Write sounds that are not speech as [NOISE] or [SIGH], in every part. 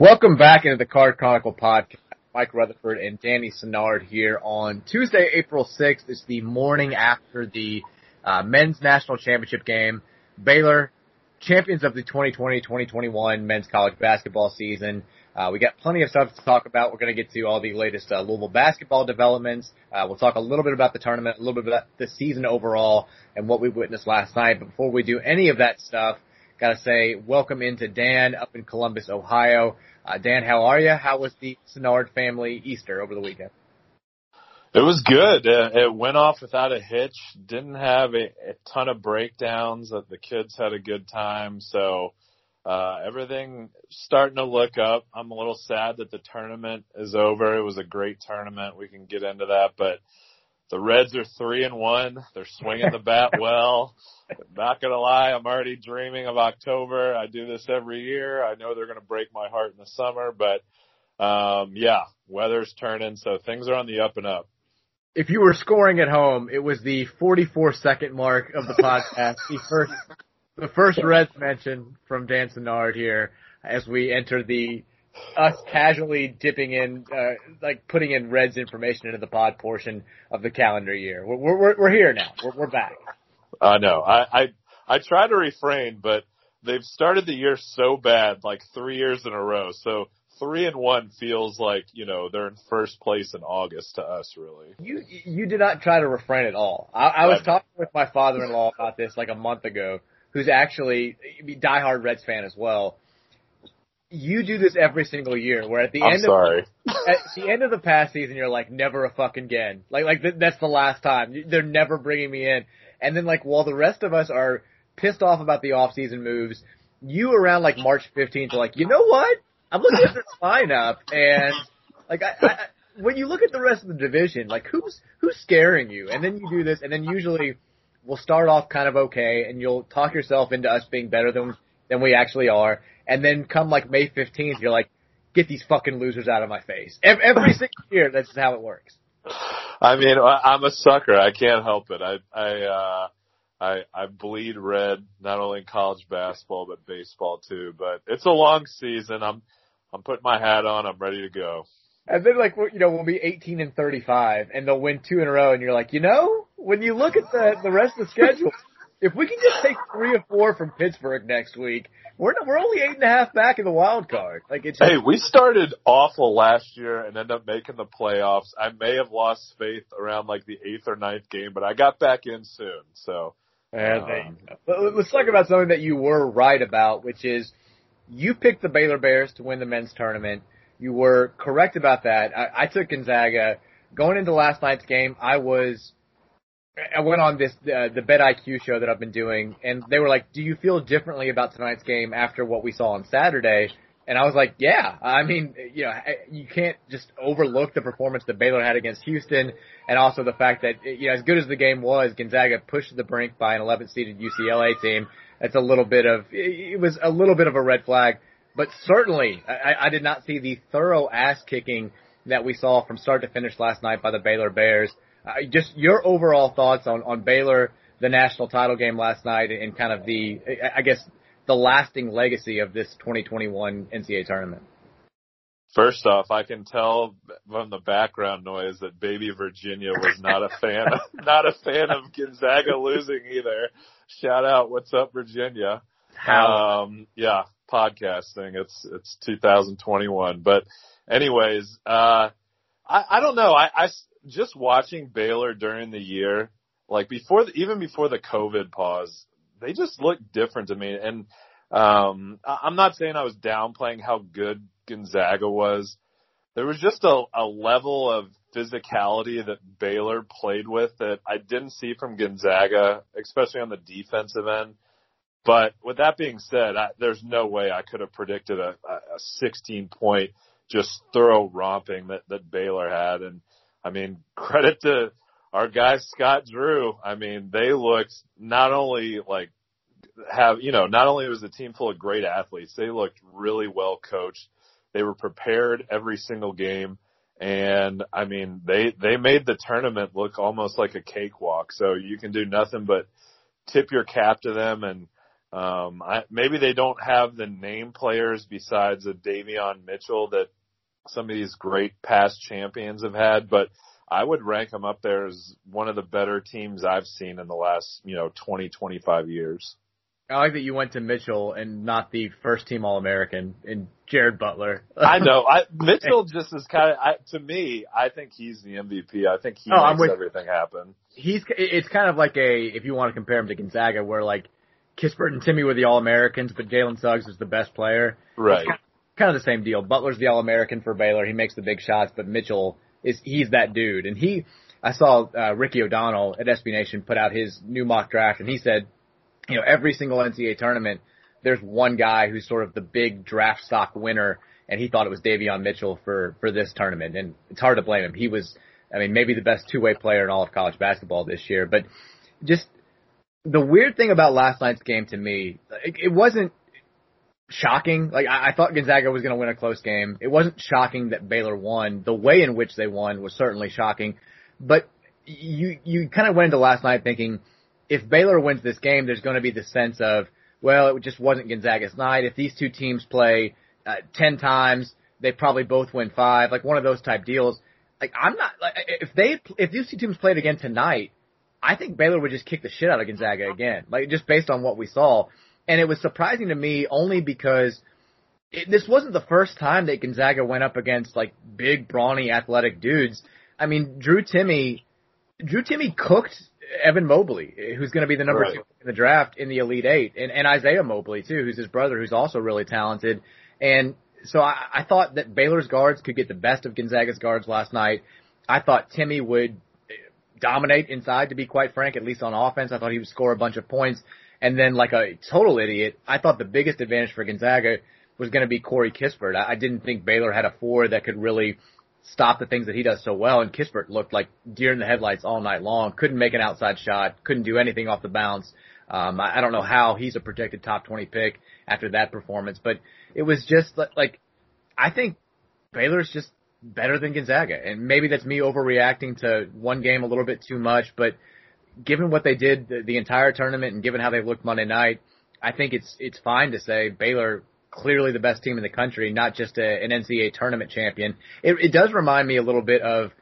Welcome back into the Card Chronicle podcast. Mike Rutherford and Danny Sennard here on Tuesday, April 6th. It's the morning after the uh, men's national championship game. Baylor, champions of the 2020-2021 men's college basketball season. Uh, we got plenty of stuff to talk about. We're going to get to all the latest uh, Louisville basketball developments. Uh, we'll talk a little bit about the tournament, a little bit about the season overall, and what we witnessed last night. But before we do any of that stuff, got to say welcome into Dan up in Columbus, Ohio. Uh, Dan, how are you? How was the Sennard family Easter over the weekend? It was good. It went off without a hitch. Didn't have a, a ton of breakdowns. The kids had a good time. So, uh, everything starting to look up. I'm a little sad that the tournament is over. It was a great tournament. We can get into that, but the Reds are three and one. They're swinging the bat [LAUGHS] well. Not gonna lie, I'm already dreaming of October. I do this every year. I know they're gonna break my heart in the summer, but um, yeah, weather's turning, so things are on the up and up. If you were scoring at home, it was the 44 second mark of the podcast. the first, the first Reds mention from Dan Sennard here as we enter the us casually dipping in, uh, like putting in Reds information into the pod portion of the calendar year. We're we're we're here now. We're we're back. I know. I I I try to refrain, but they've started the year so bad, like three years in a row. So three and one feels like you know they're in first place in August to us, really. You you did not try to refrain at all. I, I was talking with my father-in-law about this like a month ago, who's actually a diehard Reds fan as well you do this every single year where at the I'm end sorry. of [LAUGHS] at the end of the past season you're like never a fucking again. Like like th- that's the last time. They're never bringing me in. And then like while the rest of us are pissed off about the off season moves you around like March 15th are like you know what? I'm looking at this lineup and like I, I when you look at the rest of the division like who's who's scaring you? And then you do this and then usually we'll start off kind of okay and you'll talk yourself into us being better than than we actually are and then come like May 15th, you're like, get these fucking losers out of my face. Every, every [LAUGHS] single year, that's how it works. I mean, I'm a sucker. I can't help it. I, I, uh, I, I bleed red, not only in college basketball, but baseball too. But it's a long season. I'm, I'm putting my hat on. I'm ready to go. And then like, you know, we'll be 18 and 35 and they'll win two in a row and you're like, you know, when you look at the, the rest of the schedule, if we can just take three or four from Pittsburgh next week, we're not, we're only eight and a half back in the wild card. Like it's hey, we started awful last year and ended up making the playoffs. I may have lost faith around like the eighth or ninth game, but I got back in soon. So, um, let's talk about something that you were right about, which is you picked the Baylor Bears to win the men's tournament. You were correct about that. I, I took Gonzaga going into last night's game. I was I went on this uh, the Bet IQ show that I've been doing, and they were like, "Do you feel differently about tonight's game after what we saw on Saturday?" And I was like, "Yeah. I mean, you know, you can't just overlook the performance that Baylor had against Houston, and also the fact that you know, as good as the game was, Gonzaga pushed the brink by an 11th seeded UCLA team. That's a little bit of it was a little bit of a red flag, but certainly I, I did not see the thorough ass kicking that we saw from start to finish last night by the Baylor Bears." Just your overall thoughts on, on Baylor, the national title game last night, and kind of the, I guess, the lasting legacy of this 2021 NCAA tournament. First off, I can tell from the background noise that baby Virginia was not a fan, of, [LAUGHS] not a fan of Gonzaga losing either. Shout out, what's up, Virginia? How? Um, yeah, podcasting. It's it's 2021, but anyways, uh, I I don't know. I I just watching Baylor during the year, like before, the, even before the COVID pause, they just looked different to me. And um, I'm not saying I was downplaying how good Gonzaga was. There was just a, a level of physicality that Baylor played with that I didn't see from Gonzaga, especially on the defensive end. But with that being said, I, there's no way I could have predicted a, a 16 point just thorough romping that, that Baylor had. And I mean, [LAUGHS] credit to our guy Scott Drew. I mean, they looked not only like have, you know, not only was the team full of great athletes, they looked really well coached. They were prepared every single game. And I mean, they, they made the tournament look almost like a cakewalk. So you can do nothing but tip your cap to them and Um, I, maybe they don't have the name players besides a Davion Mitchell that some of these great past champions have had, but I would rank them up there as one of the better teams I've seen in the last, you know, 20, 25 years. I like that you went to Mitchell and not the first team All American in Jared Butler. I know. I, [LAUGHS] Mitchell just is kind of, I, to me, I think he's the MVP. I think he oh, makes with, everything happen. He's, it's kind of like a, if you want to compare him to Gonzaga, where like Kispert and Timme were the All Americans, but Jalen Suggs is the best player. Right. Kind kind of the same deal. Butler's the All American for Baylor. He makes the big shots, but Mitchell is, he's that dude. And he, I saw, uh, Ricky O'Donnell at SB Nation put out his new mock draft and he said, you know, every single NCAA tournament, there's one guy who's sort of the big draft stock winner, and he thought it was Davion Mitchell for for this tournament, and it's hard to blame him. He was, I mean, maybe the best two way player in all of college basketball this year. But just the weird thing about last night's game to me, it, it wasn't shocking. Like I, I thought Gonzaga was going to win a close game. It wasn't shocking that Baylor won. The way in which they won was certainly shocking, but you you kind of went into last night thinking if Baylor wins this game, there's going to be the sense of, well, it just wasn't Gonzaga's night. If these two teams play uh, ten times, they probably both win five, like one of those type deals. Like I'm not like if they if these two teams played again tonight, I think Baylor would just kick the shit out of Gonzaga again, like just based on what we saw. And it was surprising to me only because it, this wasn't the first time that Gonzaga went up against like big, brawny, athletic dudes. I mean, Drew Timme, Drew Timme cooked Evan Mobley, who's going to be the number right. two in the draft in the Elite Eight, and, and Isaiah Mobley too, who's his brother, who's also really talented. And so I, I thought that Baylor's guards could get the best of Gonzaga's guards last night. I thought Timme would eh, dominate inside, to be quite frank, at least on offense. I thought he would score a bunch of points. And then, like a total idiot, I thought the biggest advantage for Gonzaga was going to be Corey Kispert. I, I didn't think Baylor had a four that could really stop the things that he does so well. And Kispert looked like deer in the headlights all night long. Couldn't make an outside shot. Couldn't do anything off the bounce. Um, I, I don't know how he's a projected top 20 pick after that performance, but it was just like, I think Baylor's just better than Gonzaga. And maybe that's me overreacting to one game a little bit too much, but given what they did the, the entire tournament and given how they looked Monday night, I think it's, it's fine to say Baylor clearly the best team in the country, not just a, an NCAA tournament champion. It, it does remind me a little bit of,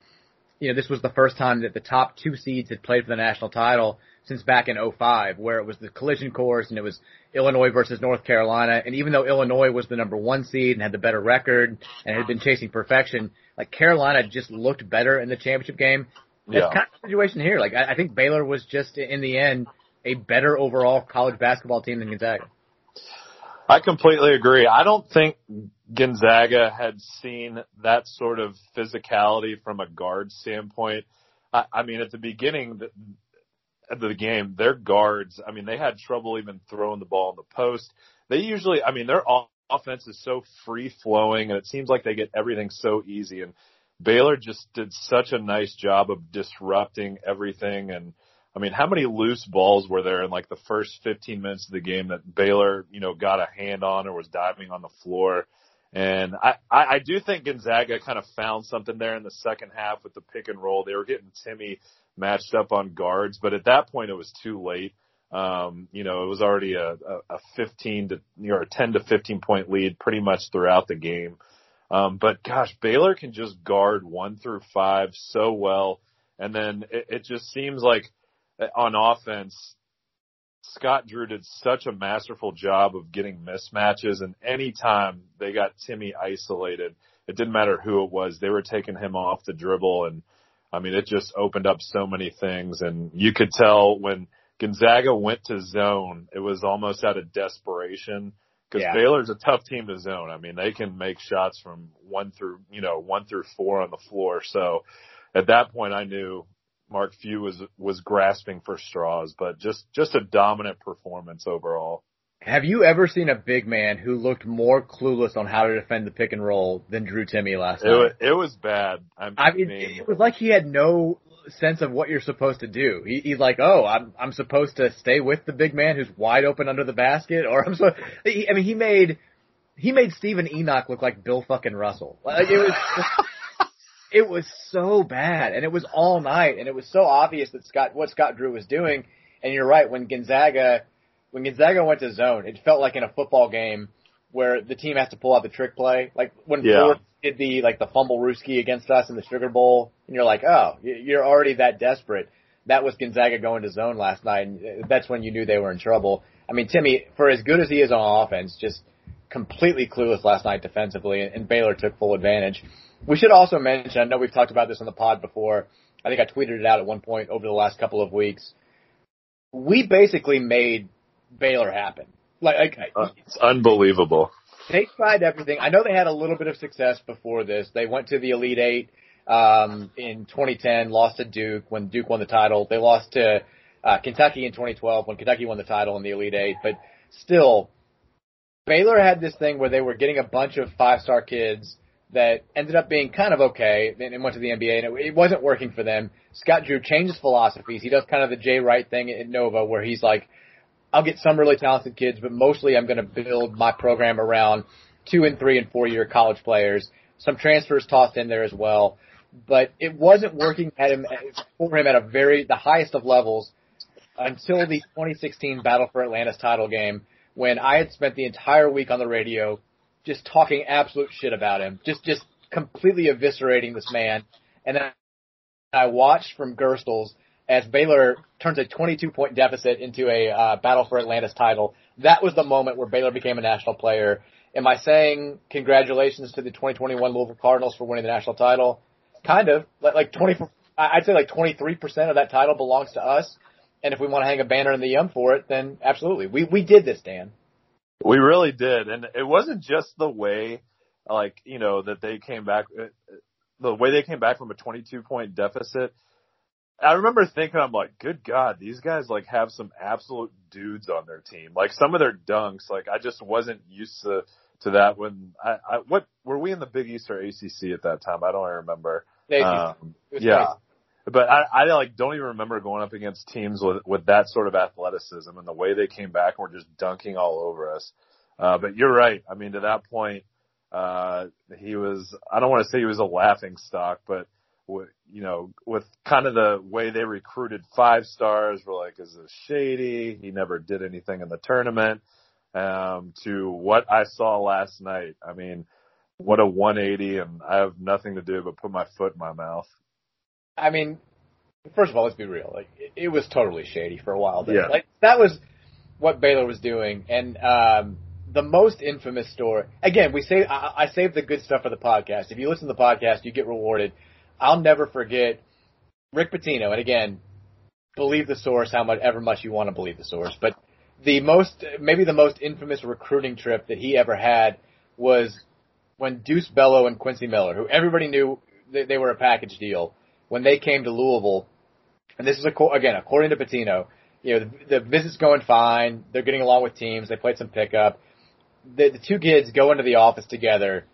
you know, this was the first time that the top two seeds had played for the national title since back in 05, where it was the collision course and it was Illinois versus North Carolina. And even though Illinois was the number one seed and had the better record and had been chasing perfection, like Carolina just looked better in the championship game. That's yeah. kind of the situation here. Like I, I think Baylor was just in the end a better overall college basketball team than Gonzaga. I completely agree. I don't think Gonzaga had seen that sort of physicality from a guard standpoint. I, I mean, at the beginning of the game, their guards, I mean, they had trouble even throwing the ball in the post. They usually, I mean, their offense is so free flowing and it seems like they get everything so easy. And Baylor just did such a nice job of disrupting everything and, I mean, how many loose balls were there in like the first 15 minutes of the game that Baylor, you know, got a hand on or was diving on the floor? And I, I, I do think Gonzaga kind of found something there in the second half with the pick and roll. They were getting Timme matched up on guards, but at that point it was too late. Um, you know, it was already a, a, a 15 to, you know, a 10 to 15 point lead pretty much throughout the game. Um, but gosh, Baylor can just guard one through five so well. And then it, it just seems like on offense, Scott Drew did such a masterful job of getting mismatches, and anytime they got Timme isolated, it didn't matter who it was, they were taking him off the dribble, and I mean, it just opened up so many things, and you could tell when Gonzaga went to zone, it was almost out of desperation because yeah. Baylor's a tough team to zone. I mean, they can make shots from one through, you know, one through four on the floor. So at that point, I knew Mark Few was was grasping for straws, but just just a dominant performance overall. Have you ever seen a big man who looked more clueless on how to defend the pick and roll than Drew Timme last it night? Was, it was bad. I, I mean, mean, it was like he had no sense of what you're supposed to do. He, he's like, oh, I'm I'm supposed to stay with the big man who's wide open under the basket, or I'm so. I mean, he made he made Stephen Enoch look like Bill fucking Russell. Like it was. [LAUGHS] it was so bad, and it was all night, and it was so obvious that Scott what Scott Drew was doing. And you're right when Gonzaga when Gonzaga went to zone, it felt like in a football game where the team has to pull out the trick play, like when Yeah. Florida did the like the fumble Rooski against us in the Sugar Bowl, and you're like, oh, you're already that desperate. That was Gonzaga going to zone last night, and uh, that's when you knew they were in trouble. I mean, Timme, for as good as he is on offense, just completely clueless last night defensively, and, and Baylor took full advantage. We should also mention, I know we've talked about this on the pod before. I think I tweeted it out at one point over the last couple of weeks. We basically made Baylor happen. Like, like Uh, It's unbelievable. they tried everything. I know they had a little bit of success before this. They went to the Elite Eight um, in 2010, lost to Duke when Duke won the title. They lost to uh, Kentucky in 2012 when Kentucky won the title in the Elite Eight. But still, Baylor had this thing where they were getting a bunch of five-star kids that ended up being kind of okay and went to the NBA and it, it wasn't working for them. Scott Drew changed his philosophies. He does kind of the Jay Wright thing at Nova where he's like, I'll get some really talented kids, but mostly I'm going to build my program around two and three and four year college players. Some transfers tossed in there as well, but it wasn't working at him for him at a very the highest of levels until the 2016 Battle for Atlantis title game when I had spent the entire week on the radio just talking absolute shit about him, just just completely eviscerating this man, and then I watched from Gerstle's as Baylor turns a 22 point deficit into a uh, Battle for Atlantis title. That was the moment where Baylor became a national player. Am I saying congratulations to the 2021 Louisville Cardinals for winning the national title? Kind of. Like, like 20, I'd say like 23% of that title belongs to us. And if we want to hang a banner in the yum for it, then absolutely. We, we did this, Dan. We really did, and it wasn't just the way, like you know, that they came back. uh, The way they came back from a 22 point deficit. I remember thinking, I'm like, good God, these guys like have some absolute dudes on their team. Like some of their dunks, like I just wasn't used to to that when I, I what were we in the Big East or ACC at that time? I don't remember. Um, yeah. nice. But I, I like don't even remember going up against teams with with that sort of athleticism and the way they came back and were just dunking all over us. Uh, but you're right. I mean, to that point, uh, he was. I don't want to say he was a laughing stock, but with, you know, with kind of the way they recruited five stars, we're like, is this shady? He never did anything in the tournament. Um, to what I saw last night, I mean, what a 180, and I have nothing to do but put my foot in my mouth. I mean, first of all, let's be real. Like it, it was totally shady for a while. There. Yeah. Like that was what Baylor was doing, and um, the most infamous story. Again, we say I, I saved the good stuff for the podcast. If you listen to the podcast, you get rewarded. I'll never forget Rick Pitino, and again, believe the source how much ever much you want to believe the source, but the most maybe the most infamous recruiting trip that he ever had was when Deuce Bello and Quincy Miller, who everybody knew they, they were a package deal, when they came to Louisville, and this is a, again according to Pitino, you know the, the visit's going fine, they're getting along with teams, they played some pickup. The, the two kids go into the office together,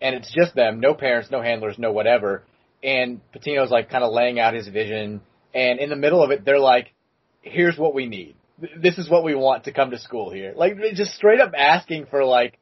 and it's just them, no parents, no handlers, no whatever. And Pitino's like kind of laying out his vision, and in the middle of it, they're like, "Here's what we need. This is what we want to come to school here." Like just straight up asking for like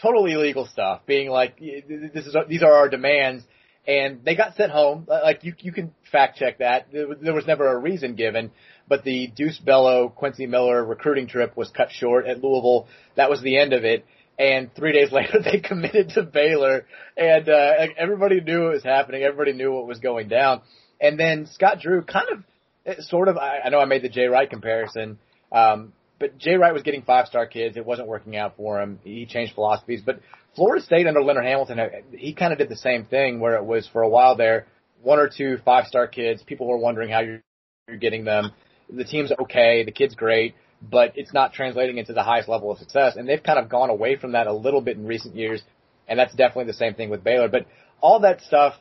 totally illegal stuff, being like, "This is these are our demands." and they got sent home. Like you, you can fact check that. There was never a reason given, but the Deuce Bello Quincy Miller recruiting trip was cut short at Louisville. That was the end of it. And three days [LAUGHS] later, they committed to Baylor, and uh, like, everybody knew it was happening. Everybody knew what was going down. And then Scott Drew, kind of, eh, sort of. I, I know I made the Jay Wright comparison, um, but Jay Wright was getting five star kids. It wasn't working out for him. He changed philosophies, but Florida State under Leonard Hamilton, uh, he kind of did the same thing where it was for a while there, one or two five star kids. People were wondering how you're, you're getting them. The team's okay, the kid's great, but it's not translating into the highest level of success. And they've kind of gone away from that a little bit in recent years. And that's definitely the same thing with Baylor. But all that stuff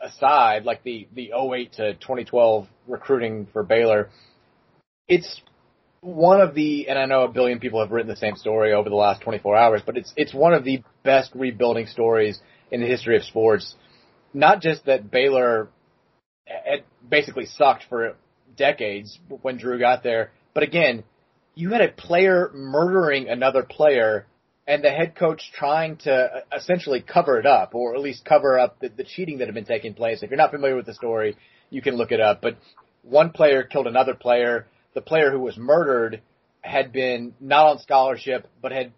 aside, like the, the 08 to 2012 recruiting for Baylor, it's one of the, and I know a billion people have written the same story over the last 24 hours, but it's it's one of the best rebuilding stories in the history of sports. Not just that Baylor had basically sucked for decades when Drew got there, but again, you had a player murdering another player and the head coach trying to uh, essentially cover it up, or at least cover up the, the cheating that had been taking place. If you're not familiar with the story, you can look it up. But one player killed another player the player who was murdered had been not on scholarship, but had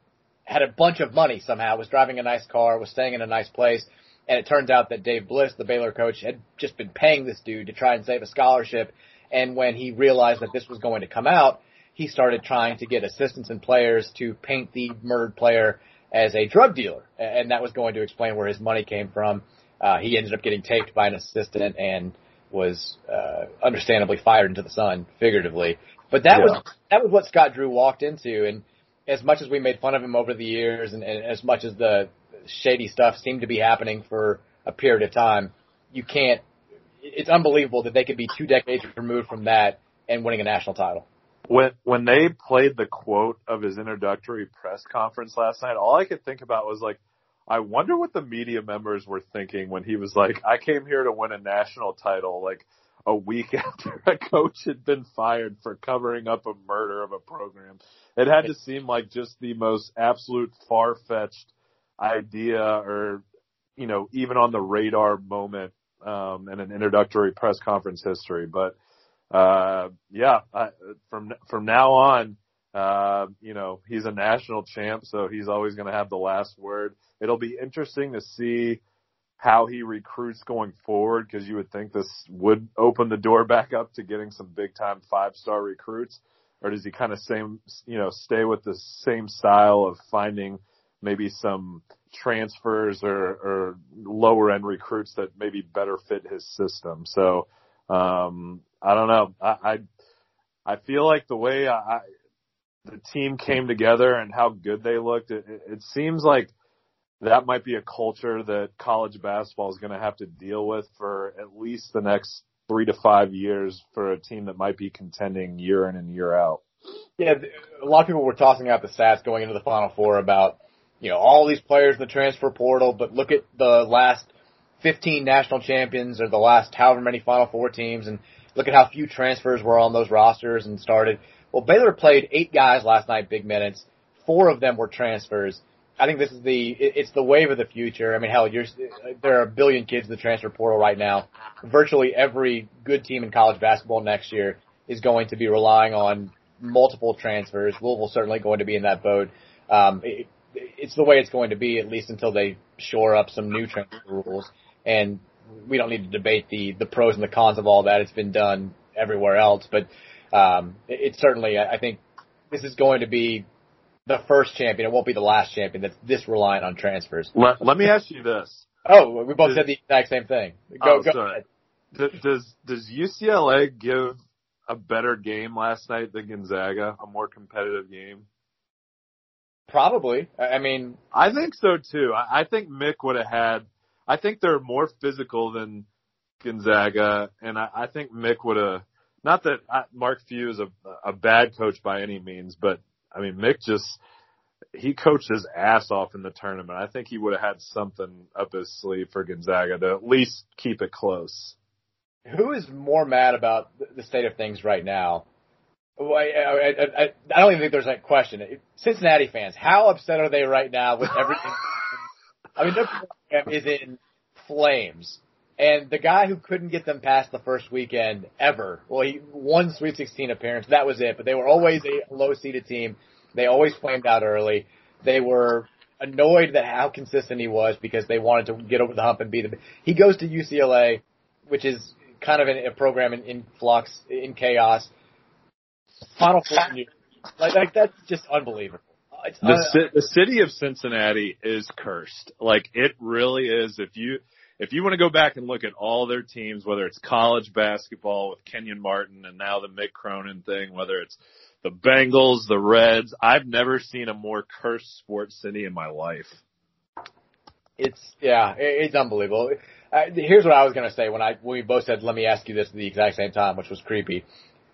had a bunch of money somehow, was driving a nice car, was staying in a nice place. And it turns out that Dave Bliss, the Baylor coach, had just been paying this dude to try and save a scholarship. And when he realized that this was going to come out, he started trying to get assistants and players to paint the murdered player as a drug dealer. And that was going to explain where his money came from. Uh, he ended up getting taped by an assistant and was uh, understandably fired into the sun, figuratively. But that yeah. was that was what Scott Drew walked into, and as much as we made fun of him over the years, and, and as much as the shady stuff seemed to be happening for a period of time, you can't. It's unbelievable that they could be two decades removed from that and winning a national title. When when they played the quote of his introductory press conference last night, all I could think about was like, I wonder what the media members were thinking when he was like, I came here to win a national title, like a week [LAUGHS] after a coach had been fired for covering up a murder of a program. It had to seem like just the most absolute far fetched idea or, you know, even on the radar moment, um, in an introductory press conference history. But, uh, yeah, I, from, from now on, uh, you know, he's a national champ, so he's always going to have the last word. It'll be interesting to see how he recruits going forward because you would think this would open the door back up to getting some big time five star recruits or does he kind of same you know stay with the same style of finding maybe some transfers or, or lower end recruits that maybe better fit his system so um I don't know I I, I feel like the way I, the team came together and how good they looked it, it seems like that might be a culture that college basketball is going to have to deal with for at least the next three to five years for a team that might be contending year in and year out. Yeah, a lot of people were tossing out the stats going into the Final Four about, you know, all these players in the transfer portal, but look at the last 15 national champions or the last however many Final Four teams and look at how few transfers were on those rosters and started. Well, Baylor played eight guys last night, big minutes. Four of them were transfers. I think this is the it's the wave of the future. I mean, hell, you're, there are a billion kids in the transfer portal right now. Virtually every good team in college basketball next year is going to be relying on multiple transfers. Louisville's certainly going to be in that boat. Um, it, it's the way it's going to be at least until they shore up some new transfer rules. And we don't need to debate the the pros and the cons of all that. It's been done everywhere else, but um, it, it's certainly I think this is going to be the first champion. It won't be the last champion that's this reliant on transfers. Let, let me ask you this. Oh, we both does, said the exact same thing. Go, oh, go sorry. ahead. Does does UCLA give a better game last night than Gonzaga? A more competitive game? Probably. I mean, I think so too. I, I think Mick would have had. I think they're more physical than Gonzaga, and I, I think Mick would have. Not that I, Mark Few is a a bad coach by any means, but I mean, Mick just he coached his ass off in the tournament. I think he would have had something up his sleeve for Gonzaga to at least keep it close. Who is more mad about the state of things right now? I, I, I, I don't even think there's that question. Cincinnati fans, how upset are they right now with everything? [LAUGHS] I mean, their program is in flames. And the guy who couldn't get them past the first weekend ever, well, he won Sweet 16 appearance. That was it. But they were always a low seeded team. They always flamed out early. They were annoyed that how consistent he was because they wanted to get over the hump and beat him. He goes to UCLA, which is kind of a program in, in flux, in chaos. Final four like, like that's just unbelievable. The, uh, the city of Cincinnati is cursed. Like it really is. If you if you want to go back and look at all their teams, whether it's college basketball with Kenyon Martin and now the Mick Cronin thing, whether it's the Bengals, the Reds, I've never seen a more cursed sports city in my life. It's yeah, it's unbelievable. Uh, here's what I was gonna say when I when we both said, "Let me ask you this" at the exact same time, which was creepy.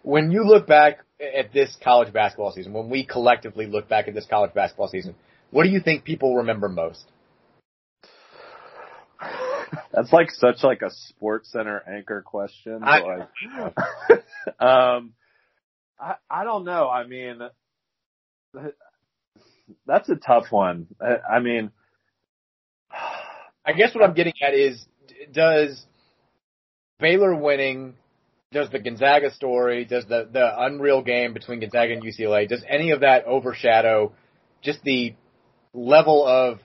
When you look back at this college basketball season, when we collectively look back at this college basketball season, what do you think people remember most? That's like such like a sports center anchor question. I, like, [LAUGHS] um, I, I don't know. I mean, that's a tough one. I, I mean, I guess what I'm getting at is, does Baylor winning does the Gonzaga story, does the the unreal game between Gonzaga and UCLA, does any of that overshadow just the level of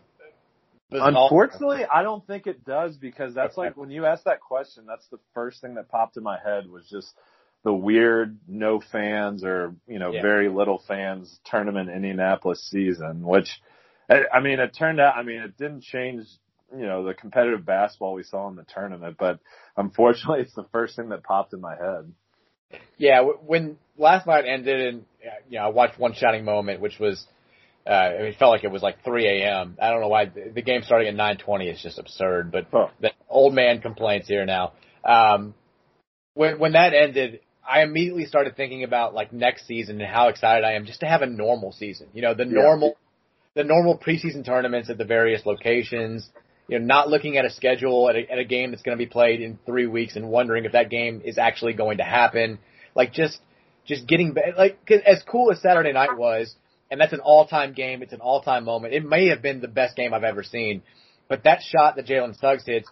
Unfortunately, I don't think it does because that's like when you asked that question, that's the first thing that popped in my head was just the weird no fans or, you know, yeah. very little fans tournament Indianapolis season, which I mean, it turned out, I mean, it didn't change, you know, the competitive basketball we saw in the tournament, but unfortunately [LAUGHS] it's the first thing that popped in my head. Yeah, when last night ended and, you know, I watched one shining moment, which was, uh, I mean, it felt like it was like 3 a.m. I don't know why the game starting at 9:20 is just absurd, but huh. the old man complaints here now. Um, when when that ended, I immediately started thinking about like next season and how excited I am just to have a normal season. You know, the yeah. normal, the normal preseason tournaments at the various locations. You know, not looking at a schedule at a, at a game that's going to be played in three weeks and wondering if that game is actually going to happen. Like just, just getting like cause as cool as Saturday night was and that's an all-time game. It's an all-time moment. It may have been the best game I've ever seen, but that shot that Jalen Suggs hits,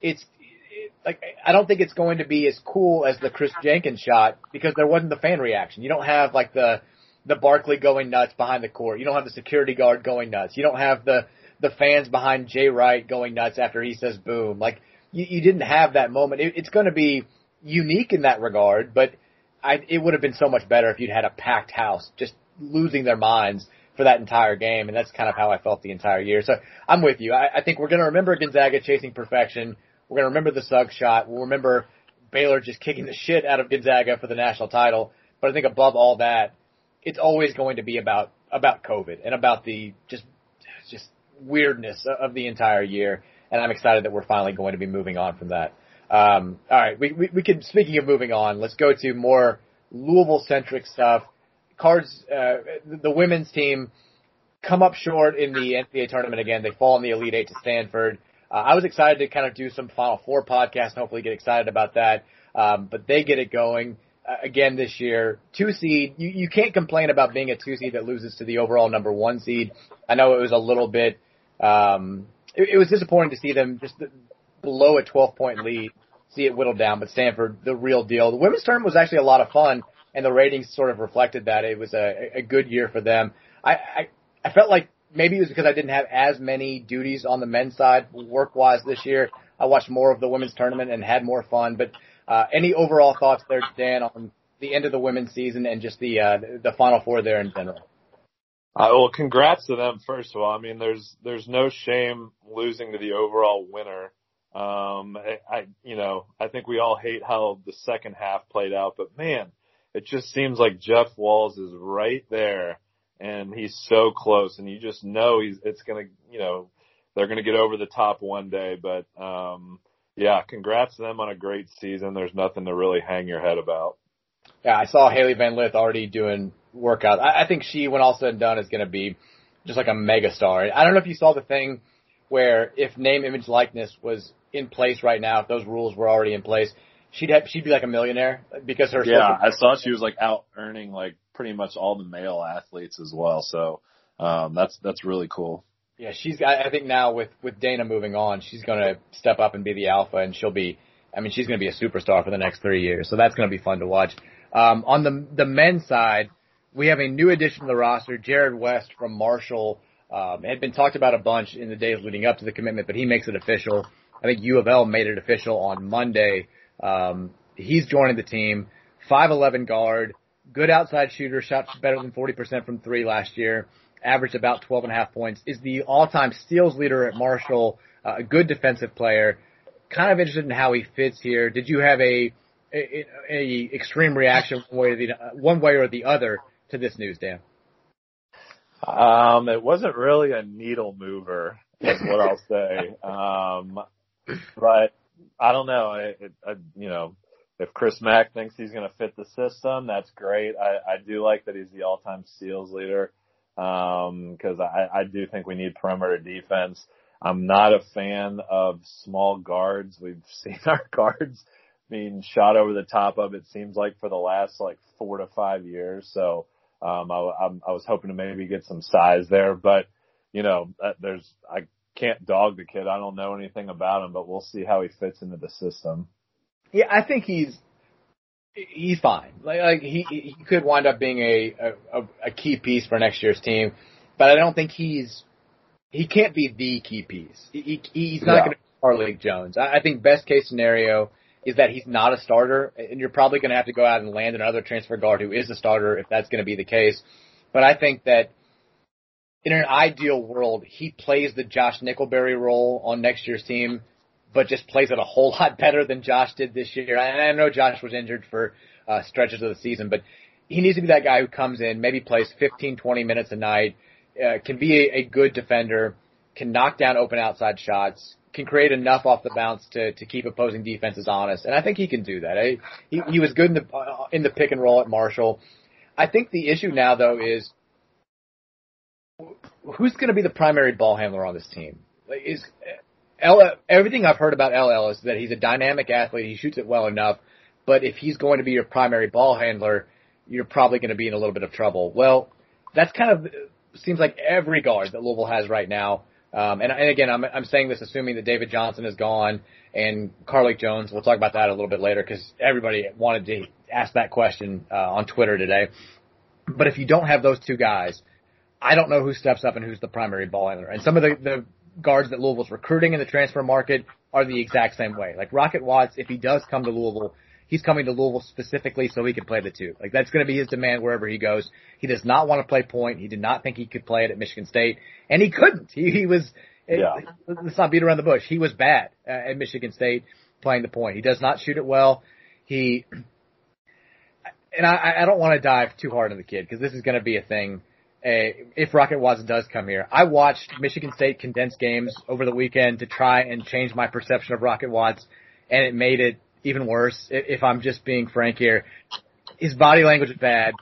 it's it, like I don't think it's going to be as cool as the Kris Jenkins shot because there wasn't the fan reaction. You don't have like the the Barkley going nuts behind the court. You don't have the security guard going nuts. You don't have the the fans behind Jay Wright going nuts after he says boom. Like you, you didn't have that moment. It, it's going to be unique in that regard, but I, it would have been so much better if you'd had a packed house, just losing their minds for that entire game, and that's kind of how I felt the entire year. So I'm with you. I, I think we're going to remember Gonzaga chasing perfection. We're going to remember the Suggs shot. We'll remember Baylor just kicking the shit out of Gonzaga for the national title. But I think above all that, it's always going to be about about COVID and about the just weirdness of the entire year. And I'm excited that we're finally going to be moving on from that. Um, all right, we, we we can. Speaking of moving on, let's go to more Louisville centric stuff. Cards, uh, the women's team come up short in the NCAA tournament again. They fall in the Elite Eight to Stanford. Uh, I was excited to kind of do some Final Four podcast and hopefully get excited about that. Um, but they get it going uh, again this year. Two seed, you, you can't complain about being a two seed that loses to the overall number one seed. I know it was a little bit, um, it, it was disappointing to see them just below a 12 point lead, see it whittled down, but Stanford, the real deal. The women's tournament was actually a lot of fun and the ratings sort of reflected that it was a, a good year for them. I, I I felt like maybe it was because I didn't have as many duties on the men's side work wise this year. I watched more of the women's tournament and had more fun. But uh, any overall thoughts there, Dan, on the end of the women's season and just the uh, the final four there in general? Uh, well, congrats to them first of all. I mean, there's there's no shame losing to the overall winner. Um, I, I you know I think we all hate how the second half played out, but man, it just seems like Jeff Walz is right there and he's so close and you just know he's, it's to, you know, they're to get over the top one day, but, um, yeah, congrats to them on a great season. There's nothing to really hang your head about. Yeah, I saw Hailey Van Lith already doing workouts. I, I think she, when all said and done, is going to be just like a mega star. I don't know if you saw the thing where if name, image, likeness was in place right now, if those rules were already in place, she'd have, she'd be like a millionaire because her. Yeah, I saw she was like out earning like pretty much all the male athletes as well. So um, that's that's really cool. Yeah, she's. I think now with with Dana moving on, she's going to step up and be the alpha, and she'll be. I mean, she's going to be a superstar for the next three years. So that's going to be fun to watch. Um, on the the men's side, we have a new addition to the roster, Jarrod West from Marshall. Um, had been talked about a bunch in the days leading up to the commitment, but he makes it official. I think U of L made it official on Monday. Um, he's joining the team. 5'11 guard, good outside shooter, shot better than 40% from three last year, averaged about 12 and a half points, is the all-time steals leader at Marshall, a good defensive player. Kind of interested in how he fits here. Did you have a, a, a extreme reaction one way, or the, one way or the other to this news, Dan? Um, it wasn't really a needle mover, is what I'll [LAUGHS] say. Um, but I don't know. I, it, I, you know, if Chris Mack thinks he's going to fit the system, that's great. I, I do like that he's the all-time steals leader because um, I, I do think we need perimeter defense. I'm not a fan of small guards. We've [LAUGHS] seen our guards being shot over the top of. It seems like for the last like four to five years. So um, I, I was hoping to maybe get some size there, but you know, there's I can't dog the kid. I don't know anything about him, but we'll see how he fits into the system. Yeah, I think he's he's fine. Like, like he he could wind up being a, a a key piece for next year's team, but I don't think he's he can't be the key piece. He, he's not yeah. going to be Carlik Jones. I, I think best case scenario is that he's not a starter, and you're probably going to have to go out and land another transfer guard who is a starter if that's going to be the case. But I think that in an ideal world, he plays the Josh Nickelberry role on next year's team, but just plays it a whole [LAUGHS] lot better than Josh did this year. And I know Josh was injured for uh, stretches of the season, but he needs to be that guy who comes in, maybe plays 15, 20 minutes a night, uh, can be a, a good defender, can knock down open outside shots, can create enough off the bounce to to keep opposing defenses honest, and I think he can do that. I, he he was good in the uh, in the pick and roll at Marshall. I think the issue now though is who's going to be the primary ball handler on this team? Is L, everything I've heard about LL is that he's a dynamic athlete. He shoots it well enough, but if he's going to be your primary ball handler, you're probably going to be in a little bit of trouble. Well, that's kind of seems like every guard that Louisville has right now. Um, and, and again, I'm, I'm saying this assuming that David Johnson is gone and Carlik Jones. We'll talk about that a little bit later because everybody wanted to ask that question uh, on Twitter today. But if you don't have those two guys, I don't know who steps up and who's the primary ball handler. And some of the, the guards that Louisville's recruiting in the transfer market are the exact same way. Like Rocket Watts, if he does come to Louisville, he's coming to Louisville specifically so he can play the two. Like that's going to be his demand wherever he goes. He does not want to play point. He did not think he could play it at Michigan State, and he couldn't. He, he was. Yeah. It, let's not beat around the bush. He was bad uh, at Michigan State playing the point. He does not shoot it well. He and I, I don't want to dive too hard on the kid because this is going to be a thing. Uh, if Rocket Watts does come here, I watched Michigan State condensed games over the weekend to try and change my perception of Rocket Watts, and it made it even worse, if I'm just being frank here, his body language is bad.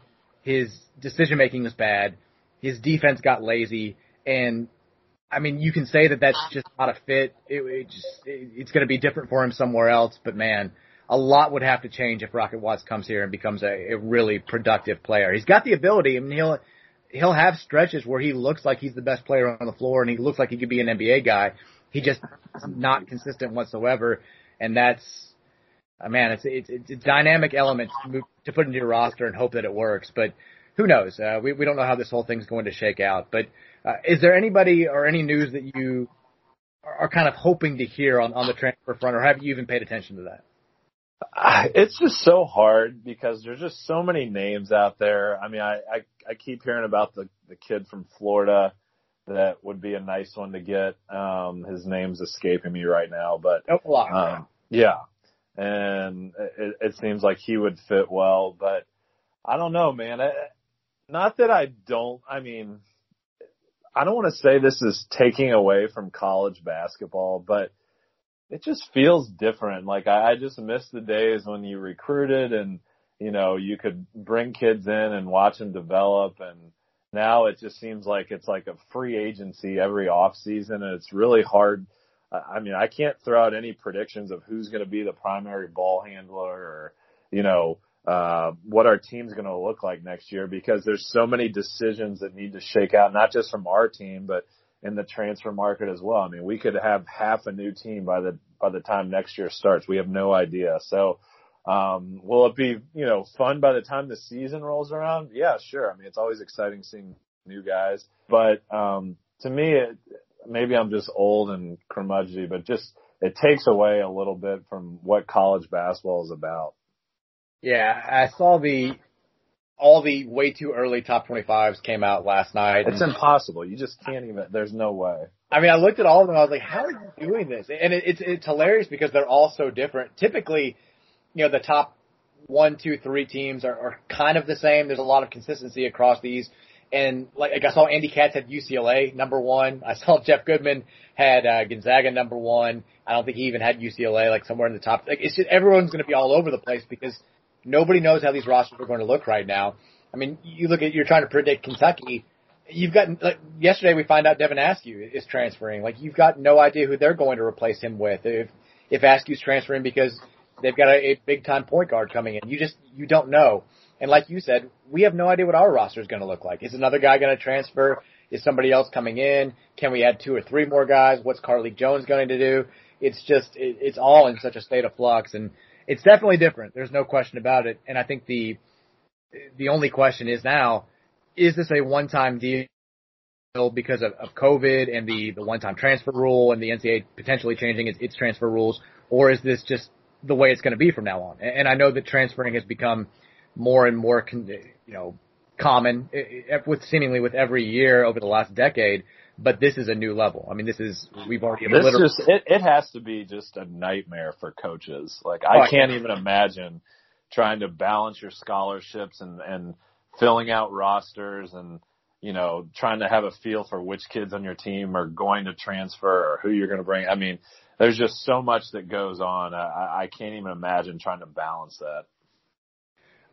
His decision making was bad. His defense got lazy. And I mean, you can say that that's just not a fit. It, it just, it, it's going to be different for him somewhere else. But man, a lot would have to change if Rocket Watts comes here and becomes a, a really productive player. He's got the ability. I mean, he'll, he'll have stretches where he looks like he's the best player on the floor and he looks like he could be an NBA guy. He just not consistent whatsoever. And that's, uh, man, it's it's it's a dynamic element to, move, to put into your roster and hope that it works. But who knows? Uh, we we don't know how this whole thing's going to shake out. But uh, is there anybody or any news that you are kind of hoping to hear on on the transfer front, or have you even paid attention to that? It's just so hard because there's just so many names out there. I mean, I I, I keep hearing about the the kid from Florida that would be a nice one to get. Um, his name's escaping me right now, but um, yeah, and it, it seems like he would fit well. But I don't know, man. I, not that I don't. I mean, I don't want to say this is taking away from college basketball, but it just feels different. Like I, I just miss the days when you recruited and you know you could bring kids in and watch them develop and now it just seems like it's like a free agency every off season and it's really hard I mean, I can't throw out any predictions of who's going to be the primary ball handler or, you know, uh, what our team's going to look like next year because there's so many decisions that need to shake out, not just from our team, but in the transfer market as well. I mean, we could have half a new team by the, by the time next year starts. We have no idea. So, um, will it be, you know, fun by the time the season rolls around? Yeah, sure. I mean, it's always exciting seeing new guys, but, um, to me, it, maybe I'm just old and curmudgeony, but just it takes away a little bit from what college basketball is about. Yeah, I saw the all the way too early top 25s came out last night. It's impossible. You just can't even. There's no way. I mean, I looked at all of them. I was like, how are you doing this? And it, it's it's hilarious because they're all so different. Typically, you know, the top one, two, three teams are, are kind of the same. There's a lot of consistency across these. And like, like I saw Andy Katz had UCLA number one. I saw [LAUGHS] Jeff Goodman had uh, Gonzaga number one. I don't think he even had UCLA like somewhere in the top. Like it's just everyone's going to be all over the place because nobody knows how these rosters are going to look right now. I mean, you look at you're trying to predict Kentucky. You've got like yesterday we find out Devin Askew is transferring. Like you've got no idea who they're going to replace him with if if Askew's transferring because they've got a, a big time point guard coming in. You just you don't know. And like you said, we have no idea what our roster is going to look like. Is another guy going to transfer? Is somebody else coming in? Can we add two or three more guys? What's Carlik Jones going to do? It's just, it, it's all in such a state of flux. And it's definitely different. There's no question about it. And I think the the only question is now, is this a one time deal because of, of COVID and the the one time transfer rule and the NCAA potentially changing its, its transfer rules, or is this just the way it's going to be from now on? And, and I know that transferring has become more and more, you know, common with seemingly with every year over the last decade but this is a new level. I mean, this is we've already. This just it, it has to be just a nightmare for coaches. Like I oh, can't even imagine trying to balance your scholarships and and filling out rosters and you know trying to have a feel for which kids on your team are going to transfer or who you're going to bring. I mean, there's just so much that goes on. I, I can't even imagine trying to balance that.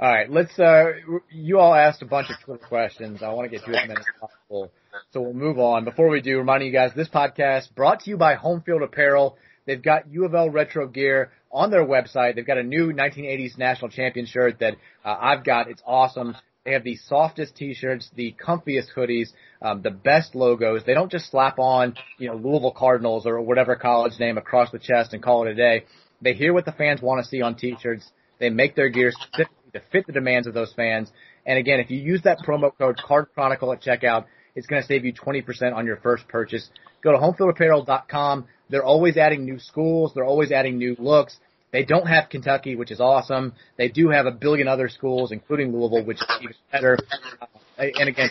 All right, let's. Uh, you all asked a bunch of Twitter questions. I want to get to as many as possible, so we'll move on. Before we do, reminding you guys, this podcast brought to you by Home Field Apparel. They've got U of L retro gear on their website. They've got a new 1980s national champion shirt that uh, I've got. It's awesome. They have the softest t-shirts, the comfiest hoodies, um, the best logos. They don't just slap on, you know, Louisville Cardinals or whatever college name across the chest and call it a day. They hear what the fans want to see on t-shirts. They make their gear specifically to fit the demands of those fans. And again, if you use that promo code Card Chronicle at checkout, it's going to save you 20% on your first purchase. Go to homefieldapparel.com. They're always adding new schools. They're always adding new looks. They don't have Kentucky, which is awesome. They do have a billion other schools, including Louisville, which is even better. Uh, and again,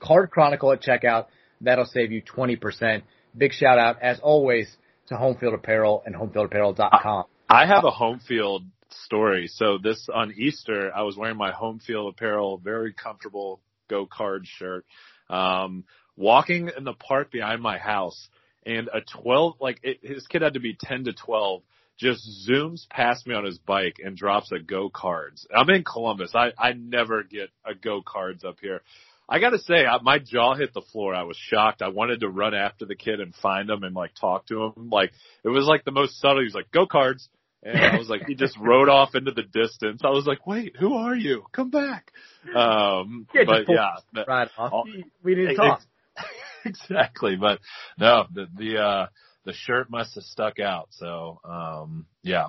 Card Chronicle at checkout. That'll save you 20%. Big shout out, as always, to Homefield Apparel and homefieldapparel.com. I have a home field story. So this on Easter, I was wearing my home field apparel, very comfortable go card shirt, um, walking in the park behind my house and a 12, like it, his kid had to be 10 to 12 just zooms past me on his bike and drops a go cards. I'm in Columbus. I, I never get a go cards up here. I gotta say, I, my jaw hit the floor. I was shocked. I wanted to run after the kid and find him and like talk to him. Like it was like the most subtle. He was like, "Go cards," And I was like, he just rode off into the distance. I was like, wait, who are you? Come back. Um, [LAUGHS] yeah, but yeah, right off. All, we need to talk. [LAUGHS] exactly. But no, the, the, uh, the shirt must have stuck out. So, um, yeah.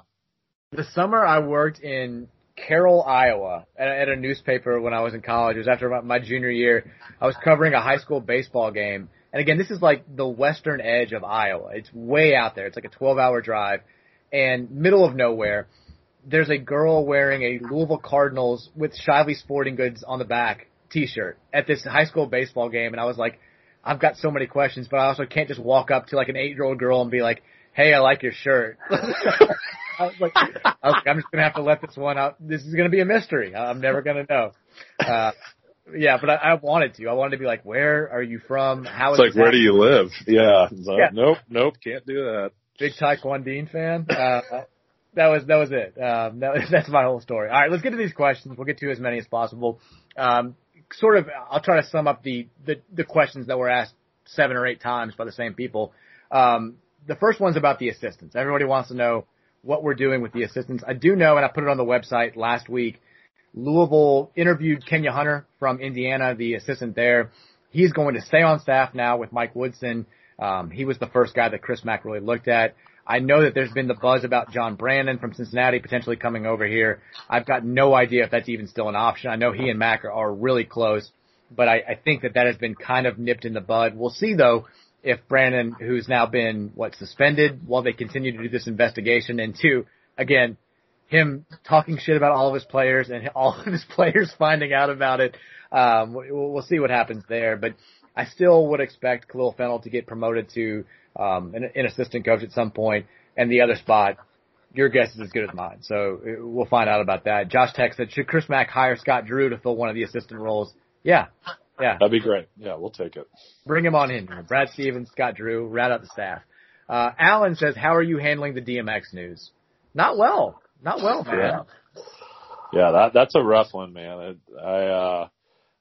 The summer I worked in Carroll, Iowa at, at a newspaper when I was in college. It was after my, my junior year. I was covering a high school baseball game. And again, this is like the western edge of Iowa. It's way out there. It's like a 12 hour drive and middle of nowhere, there's a girl wearing a Louisville Cardinals with Shively Sporting Goods on the back T-shirt at this high school baseball game, and I was like, I've got so many questions, but I also can't just walk up to like an eight-year-old girl and be like, "Hey, I like your shirt." [LAUGHS] I was like, I I'm just gonna have to let this one out. This is gonna be a mystery. I'm never gonna know. Uh, yeah, but I, I wanted to. I wanted to be like, where are you from? How? it's like, where do you live? Yeah. Like, yeah. Nope, nope, can't do that big Taquan Dean fan. Uh, that was that was it. Um, that, [LAUGHS] that's my whole story. All right, let's get to these questions. We'll get to as many as possible. Um, sort of, I'll try to sum up the, the the questions that were asked seven or eight times by the same people. Um, the first one's about the assistants. Everybody wants to know what we're doing with the assistants. I do know, and I put it on the website last week. Louisville interviewed Kenya Hunter from Indiana, the assistant there. He's going to stay on staff now with Mike Woodson. Um, he was the first guy that Chris Mack really looked at. I know that there's been the buzz about John Brannen from Cincinnati potentially coming over here. I've got no idea if that's even still an option. I know he and Mack are, are really close, but I, I think that that has been kind of nipped in the bud. We'll see though if Brannen, who's now been what suspended while they continue to do this investigation, and two, again, him talking shit about all of his players and [LAUGHS] all of his players finding out about it. Um, we'll, we'll see what happens there, but I still would expect Kahil Fennell to get promoted to um, an, an assistant coach at some point, and the other spot, your guess is as good as mine. So uh, we'll find out about that. Josh Tech said, should Chris Mack hire Scott Drew to fill one of the assistant roles? Yeah. Yeah. That'd be great. Yeah, we'll take it. Bring him on in. Brad Stevens, Scott Drew, rat out the staff. Uh, Alan says, how are you handling the DMX news? Not well. Not well, man. Yeah. Yeah, that, that's a rough one, man. I, I, uh,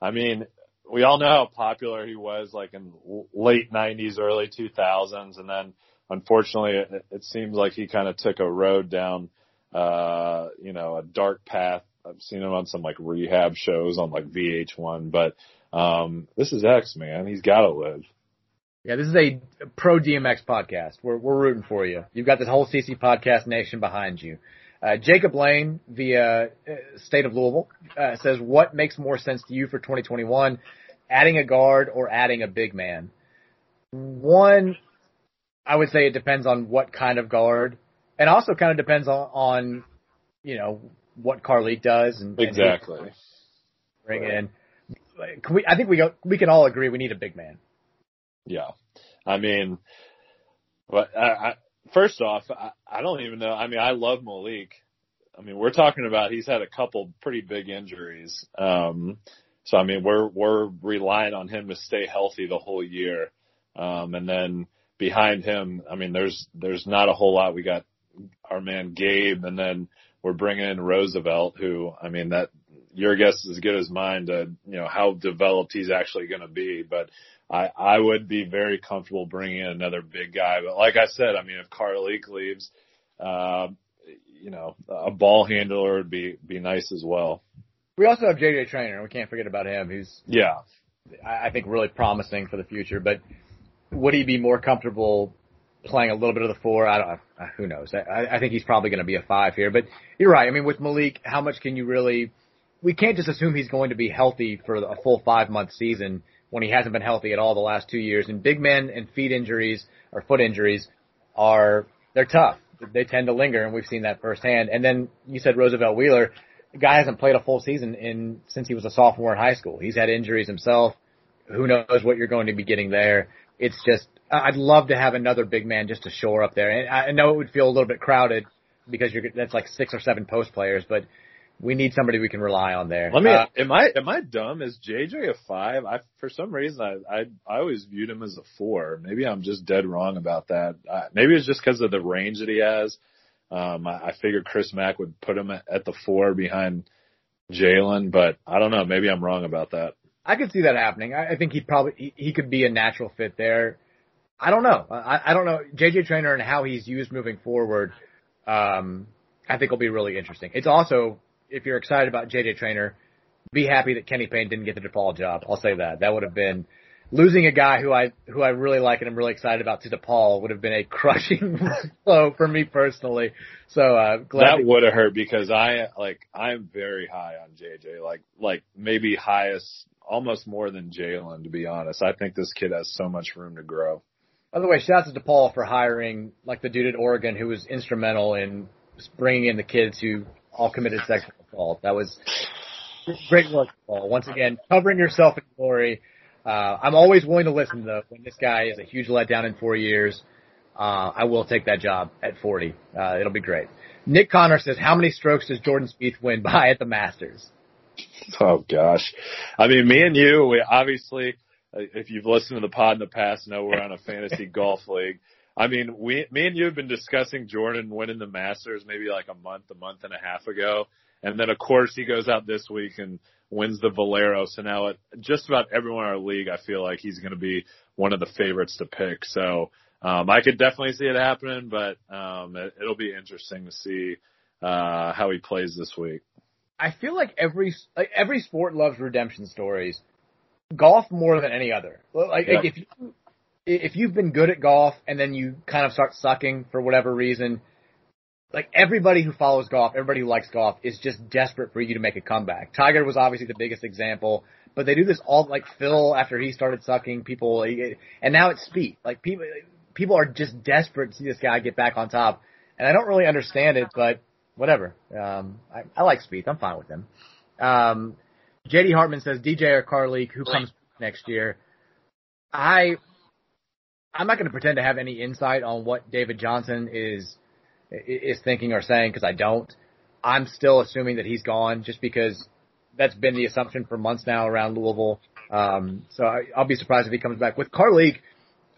I mean, we all know how popular he was like in late 90s, early 2000s. And then unfortunately it, it seems like he kind of took a road down, uh, you know, a dark path. I've seen him on some like rehab shows on like VH1, but, um, this is X man. He's got to live. Yeah, this is a pro DMX podcast. We're, we're rooting for you. You've got this whole CC podcast nation behind you. Uh, Jacob Lane via uh, State of Louisville uh, says, "What makes more sense to you for 2021, adding a guard or adding a big man?" One, I would say it depends on what kind of guard, and also kind of depends on, on you know what Carlik does and exactly and bring right. in. We, I think we we can all agree we need a big man. Yeah, I mean, but I, I first off, I, I don't even know. I mean, I love Malik. I mean, we're talking about he's had a couple pretty big injuries. Um, so I mean, we're we're relying on him to stay healthy the whole year. Um, and then behind him, I mean, there's there's not a whole lot. We got our man Gabe, and then we're bringing in Roosevelt, who I mean that your guess is as good as mine to you know how developed he's actually going to be. But I I would be very comfortable bringing in another big guy. But like I said, I mean, if Carl Carlik leaves, uh, you know, a ball handler would be be nice as well. We also have JJ Traynor. We can't forget about him. Who's yeah, I think really promising for the future. But would he be more comfortable playing a little bit of the four? I don't. Who knows? I, I think he's probably going to be a five here. But you're right. I mean, with Malik, how much can you really? We can't just assume he's going to be healthy for a full five month season when he hasn't been healthy at all the last two years. And big men and feet injuries or foot injuries are they're tough. They tend to linger, and we've seen that firsthand. And then you said Roosevelt Wheeler. The guy hasn't played a full season in since he was a sophomore in high school. He's had injuries himself. Who knows what you're going to be getting there? It's just I'd love to have another big man just to shore up there. And I know it would feel a little bit crowded because you're that's like six or seven post players, but we need somebody we can rely on there. Let me. Uh, am I am I dumb? Is JJ a five? I for some reason I I, I always viewed him as a four. Maybe I'm just dead wrong about that. Uh, maybe it's just because of the range that he has. Um, I, I figured Chris Mack would put him at, at the four behind Jae'Lyn, but I don't know. Maybe I'm wrong about that. I could see that happening. I, I think he'd probably he, he could be a natural fit there. I don't know. I, I don't know JJ Traynor and how he's used moving forward. Um, I think will be really interesting. It's also if you're excited about JJ Traynor, be happy that Kenny Payne didn't get the DePaul job. I'll say that. That would have been losing a guy who I who I really like and I'm really excited about to DePaul would have been a [LAUGHS] crushing [LAUGHS] blow for me personally. So uh, glad that would have hurt because I like I'm very high on JJ, like like maybe highest, almost more than Jae'Lyn to be honest. I think this kid has so much room to grow. By the way, shout out to DePaul for hiring like the dude at Oregon who was instrumental in bringing in the kids who all committed sexual assault. That was great work, Paul. Once again, covering yourself in glory. Uh, I'm always willing to listen though. When this guy is a huge letdown in four years, uh, I will take that job at 40. Uh, it'll be great. Nick Connor says, how many strokes does Jordan Spieth win by at the Masters? Oh gosh. I mean, me and you, we obviously, uh, if you've listened to the pod in the past, know we're on a fantasy [LAUGHS] golf league. I mean, we, me and you have been discussing Jordan winning the Masters maybe like a month, a month and a half ago. And then of course he goes out this week and wins the Valero. So now it, just about everyone in our league, I feel like he's going to be one of the favorites to pick. So, um, I could definitely see it happening, but, um, it, it'll be interesting to see, uh, how he plays this week. I feel like every, like every sport loves redemption stories. Golf more than any other. Like, yeah. like if you, if you've been good at golf and then you kind of start sucking for whatever reason, like everybody who follows golf, everybody who likes golf is just desperate for you to make a comeback. Tiger was obviously the biggest example, but they do this all like Phil after he started sucking people, and now it's Spieth. Like people, people are just desperate to see this guy get back on top, and I don't really understand it, but whatever. Um, I, I like Spieth. I'm fine with him. Um, JD Hartman says DJ or Carlik, who comes next year? I I'm not going to pretend to have any insight on what David Johnson is is thinking or saying because I don't. I'm still assuming that he's gone just because that's been the assumption for months now around Louisville. Um, so I, I'll be surprised if he comes back with Carlik.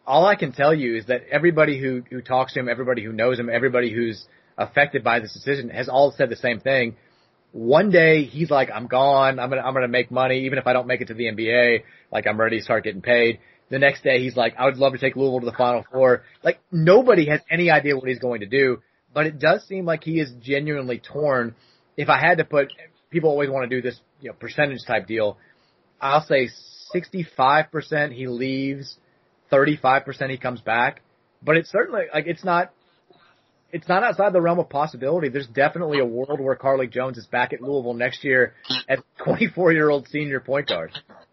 All I can tell you is that everybody who who talks to him, everybody who knows him, everybody who's affected by this decision has all said the same thing. One day he's like, I'm gone. I'm gonna I'm gonna make money even if I don't make it to the NBA. Like I'm ready to start getting paid. The next day he's like, I would love to take Louisville to the Final Four. Like nobody has any idea what he's going to do, but it does seem like he is genuinely torn. If I had to put, people always want to do this, you know, percentage type deal. I'll say 65% he leaves, 35% he comes back, but it's certainly like it's not it's not outside the realm of possibility. There's definitely a world where Carlik Jones is back at Louisville next year as [LAUGHS] 24 year old senior point guard.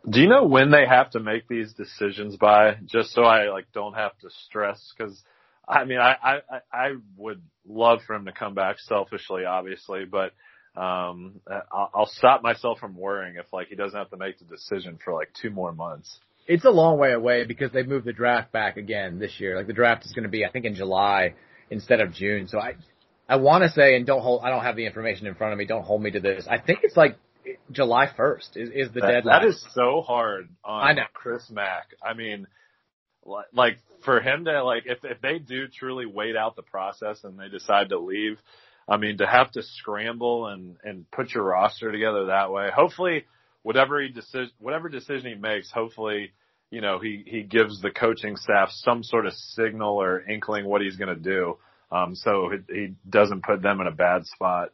Do you know when they have to make these decisions by? Just so I like don't have to stress because I mean I, I I would love for him to come back selfishly, obviously, but um I'll, I'll stop myself from worrying if like he doesn't have to make the decision for like two more months. It's a long way away because they moved the draft back again this year. Like the draft is going to be I think in July instead of June. So I I want to say and don't hold I don't have the information in front of me. Don't hold me to this. I think it's like July 1st is, is the that, deadline. That is so hard on I know. Chris Mack. I mean, li- like for him to like, if, if they do truly wait out the process and they decide to leave, I mean, to have to scramble and, and put your roster together that way, hopefully whatever he decision, whatever decision he makes, hopefully, you know, he, he gives the coaching staff some sort of signal or inkling what he's going to do. Um, so he, he doesn't put them in a bad spot.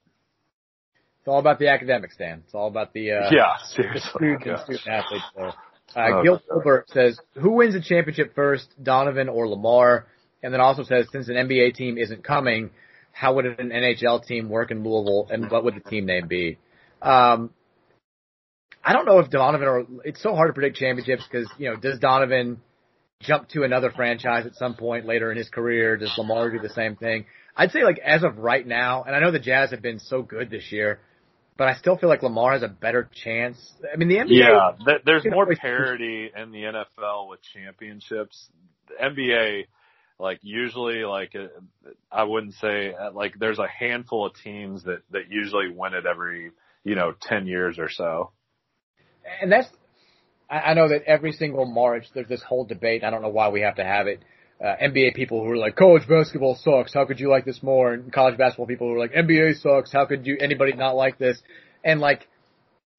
It's all about the academics, Dan. It's all about the uh, [LAUGHS] Yeah, the seriously. student, Gosh. student athletes. There. [LAUGHS] Uh, Oh, Gil. Gilbert says, "Who wins the championship first, Donovan or Lamar?" And then also says, "Since an NBA team isn't coming, how would an NHL team work in Louisville, and what would the team name be?" Um, I don't know if Donovan or it's so hard to predict championships because you know does Donovan jump to another franchise at some point later in his career? Does Lamar do the same thing? I'd say like as of right now, and I know the Jazz have been so good this year, but I still feel like Lamar has a better chance. I mean the NBA. Yeah, th- there's know, more parity in the NFL with championships. The NBA, like usually, like uh, I wouldn't say uh, like there's a handful of teams that that usually win it every you know ten years or so. And that's I I know that every single March there's this whole debate. I don't know why we have to have it. Uh, NBA people who are like, college basketball sucks. How could you like this more? And college basketball people who are like, NBA sucks. How could you anybody not like this? And like,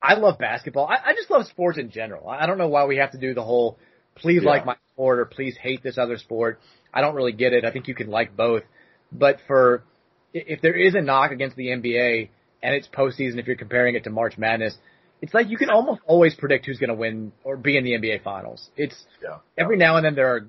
I love basketball. I, I just love sports in general. I I don't know why we have to do the whole please Yeah. like my sport or please hate this other sport. I don't really get it. I think you can like both. But for if there is a knock against the NBA and it's postseason, if you're comparing it to March Madness, it's like you can almost always predict who's going to win or be in the NBA Finals. It's Yeah. every now and then there are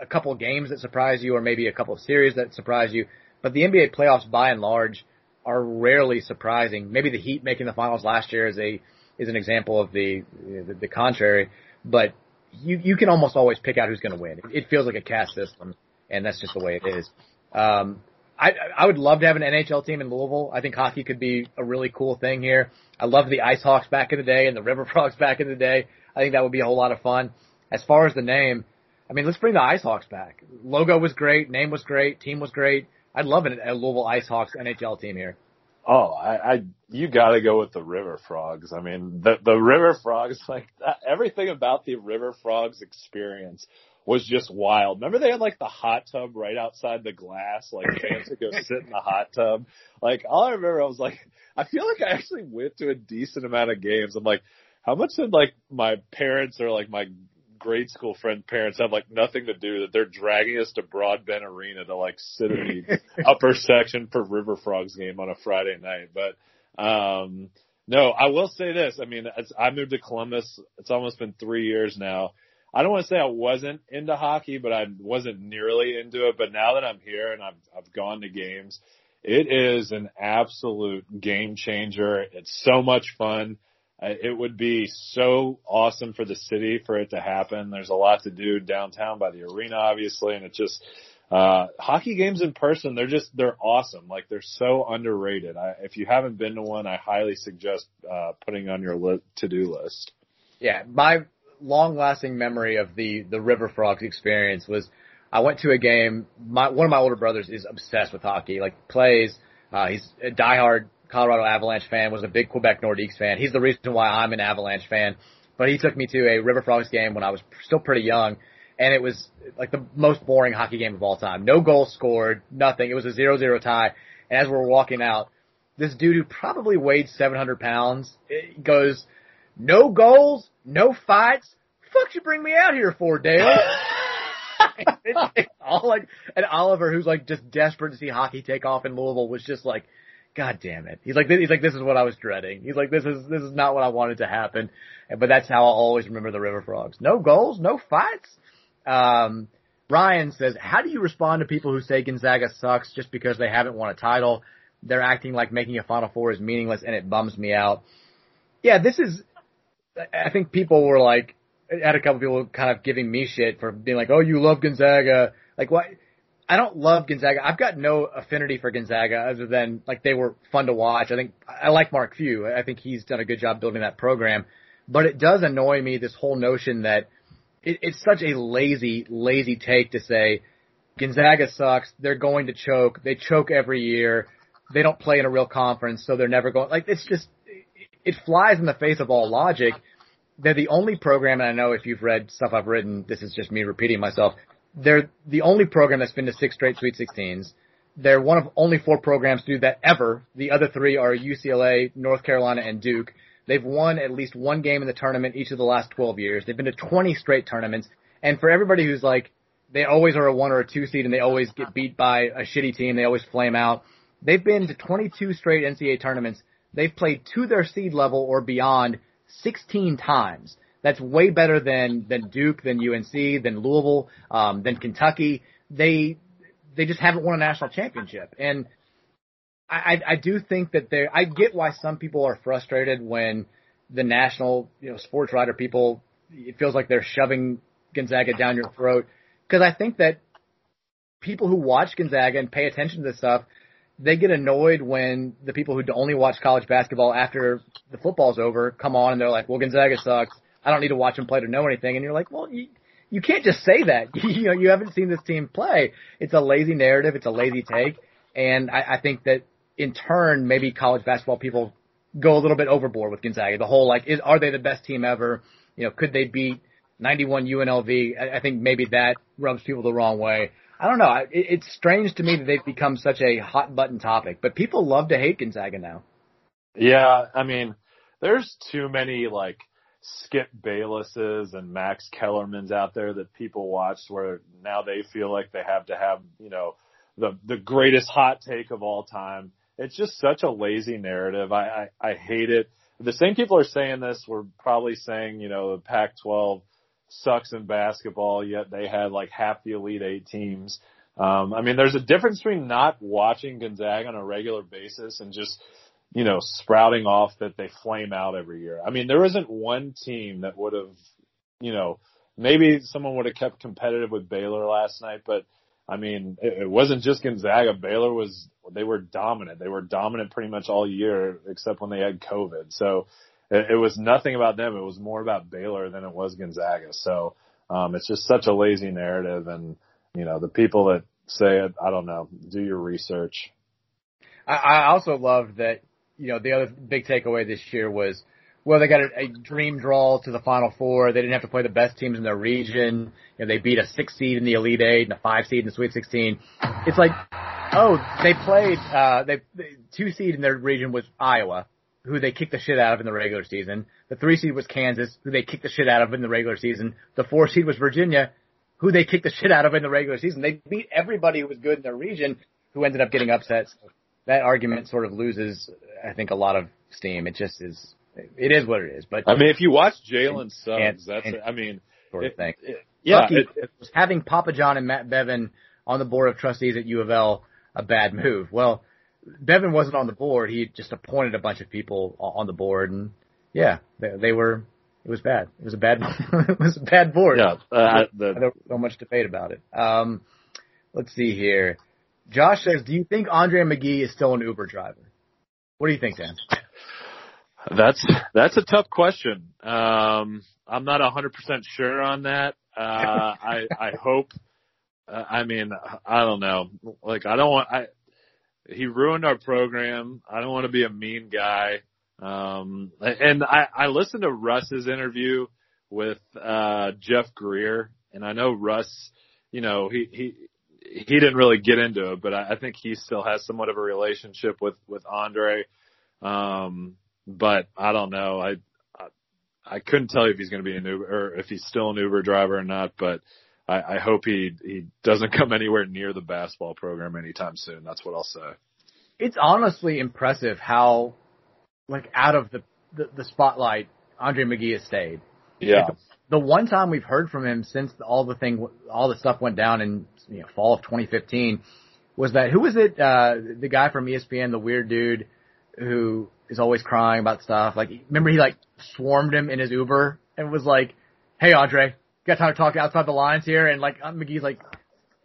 a couple of games that surprise you, or maybe a couple of series that surprise you. But the NBA playoffs, by and large, are rarely surprising. Maybe the Heat making the finals last year is a is an example of the the, the contrary. But you you can almost always pick out who's going to win. It feels like a caste system, and that's just the way it is. Um, I I would love to have an NHL team in Louisville. I think hockey could be a really cool thing here. I love the Ice Hawks back in the day and the River [LAUGHS] Frogs back in the day. I think that would be a whole lot of fun. As far as the name, I mean, let's bring the Ice Hawks back. Logo was great, name was great, team was great. I'd love an, a Louisville Ice Hawks NHL team here. Oh, I, I you got to go with the River Frogs. I mean, the the River Frogs, [LAUGHS] like everything about the River Frogs experience was just wild. Remember they had like the hot tub right outside the glass, like [LAUGHS] fans would go sit in the hot tub. Like all I remember, I was like, [LAUGHS] I feel like I actually went to a decent amount of games. I'm like, how much did like my parents or like my grade school friend parents have like nothing to do that they're dragging us to Broadbent Arena to like sit in the [LAUGHS] upper section for River Frogs game on a Friday night. But um no, I will say this. I mean, as I moved to Columbus. It's almost been three years now. I don't want to say I wasn't into hockey, but I wasn't nearly into it. But now that I'm here and I've I've gone to games, it is an absolute game changer. It's so much fun. It would be so awesome for the city for it to happen. There's a lot to do downtown by the arena, obviously, and it just uh hockey games in person they're just they're awesome like they're so underrated I, if you haven't been to one i highly suggest uh putting on your li- to-do list Yeah, my long lasting memory of the the River Frogs experience was I went to a game. My one of my older brothers is obsessed with hockey. Like plays. Uh, he's a diehard Colorado Avalanche fan. Was a big Quebec Nordiques fan. He's the reason why I'm an Avalanche fan. But he took me to a River Frogs game when I was still pretty young, and it was like the most boring hockey game of all time. No goals scored, nothing. It was a zero zero tie. And as we're walking out, this dude who probably weighed 700 pounds eh, goes, "No goals, no fights. Fuck you bring me out here for, Dale?" it's, [LAUGHS] it's all like, and Oliver, who's like just desperate to see hockey take off in Louisville, was just like, "God damn it!" He's like, "He's like, this is what I was dreading." He's like, "This is this is not what I wanted to happen." But that's how I'll always remember the River Frogs. No goals, no fights. Um, Ryan says, how do you respond to people who say Gonzaga sucks just because they haven't won a title? They're acting like making a Final Four is meaningless and it bums me out. Yeah, this is, I think people were like, I had a couple people kind of giving me shit for being like, oh, you love Gonzaga. Like what? I don't love Gonzaga. I've got no affinity for Gonzaga other than like they were fun to watch. I think I like Mark Few. I think he's done a good job building that program. But it does annoy me this whole notion that it, it's such a lazy, lazy take to say Gonzaga sucks. They're going to choke. They choke every year. They don't play in a real conference, so they're never going. Like it's just it flies in the face of all logic. They're the only program, and I know if you've read stuff I've written, this is just me repeating myself. They're the only program that's been to six straight Sweet 16s. They're one of only four programs to do that ever. The other three are UCLA, North Carolina, and Duke. They've won at least one game in the tournament each of the last 12 years. They've been to 20 straight tournaments. And for everybody who's like, they always are a one or a two seed and they always get beat by a shitty team, they always flame out. They've been to 22 straight NCAA tournaments. They've played to their seed level or beyond 16 times. That's way better than than Duke, than UNC, than Louisville, um, than Kentucky. They they just haven't won a national championship, and I, I do think that they I get why some people are frustrated when the national you know sports writer people it feels like they're shoving Gonzaga down your throat because I think that people who watch Gonzaga and pay attention to this stuff they get annoyed when the people who only watch college basketball after the football's over come on and they're like, well, Gonzaga sucks. I don't need to watch them play to know anything. And you're like, well, you, you can't just say that. [LAUGHS] you know, you haven't seen this team play. It's a lazy narrative. It's a lazy take. And I, I think that in turn, maybe college basketball people go a little bit overboard with Gonzaga. The whole like, is, are they the best team ever? You know, could they beat 91 UNLV? I, I think maybe that rubs people the wrong way. I don't know. It, it's strange to me that they've become such a hot button topic, but people love to hate Gonzaga now. Yeah, I mean, there's too many like Skip Baylesses and Max Kellermans out there that people watch where now they feel like they have to have, you know, the the greatest hot take of all time. It's just such a lazy narrative. I I, I hate it. The same people are saying this were probably saying, you know, the Pac-12 sucks in basketball, yet they had like half the Elite Eight teams. Um, I mean, there's a difference between not watching Gonzaga on a regular basis and just, you know, sprouting off that they flame out every year. I mean, there isn't one team that would have, you know, maybe someone would have kept competitive with Baylor last night, but I mean, it, it wasn't just Gonzaga. Baylor was, they were dominant. They were dominant pretty much all year except when they had COVID. So, it, it was nothing about them. It was more about Baylor than it was Gonzaga. So um, it's just such a lazy narrative, and you know the people that say it, I don't know. Do your research. I, I also love that. You know, the other big takeaway this year was well, they got a, a dream draw to the Final Four. They didn't have to play the best teams in their region. You know, they beat a six seed in the Elite Eight and a five seed in the Sweet 16. It's like, oh, they played, uh, they, two seed in their region was Iowa who they kicked the shit out of in the regular season. The three seed was Kansas, who they kicked the shit out of in the regular season. The four seed was Virginia, who they kicked the shit out of in the regular season. They beat everybody who was good in their region, who ended up getting upset. So that argument sort of loses, I think, a lot of steam. It just is. It is what it is. But I mean, if you watch Jalen Suggs, that's. And, I mean, sort of thing. It, yeah, Lucky, it, having Papa John and Matt Bevin on the board of trustees at U of L a bad move. Well, Bevin wasn't on the board. He just appointed a bunch of people on the board, and yeah, they, they were. It was bad. It was a bad. [LAUGHS] it was a bad board. Yeah, uh, the, there was so much debate about it. Um, let's see here. Josh says, "Do you think Andre McGee is still an Uber driver?" What do you think, Dan? That's that's a tough question. Um, I'm not 100% sure on that. Uh, I I hope. Uh, I mean, I don't know. Like, I don't want. I he ruined our program. I don't want to be a mean guy. Um, and I, I listened to Russ's interview with, uh, Jeff Greer and I know Russ, you know, he, he, he didn't really get into it, but I, I think he still has somewhat of a relationship with, with Andre. Um, but I don't know. I, I, I couldn't tell you if he's going to be an Uber or if he's still an Uber driver or not, but I, I hope he he doesn't come anywhere near the basketball program anytime soon. That's what I'll say. It's honestly impressive how like out of the the, the spotlight Andre McGee has stayed. Yeah. Like, the one time we've heard from him since all the thing, all the stuff went down in you know, fall of 2015 was that who was it? Uh, the guy from ESPN, the weird dude who is always crying about stuff. Like, remember he like swarmed him in his Uber and was like, "Hey, Andre, got time to talk outside the lines here?" And like McGee's like,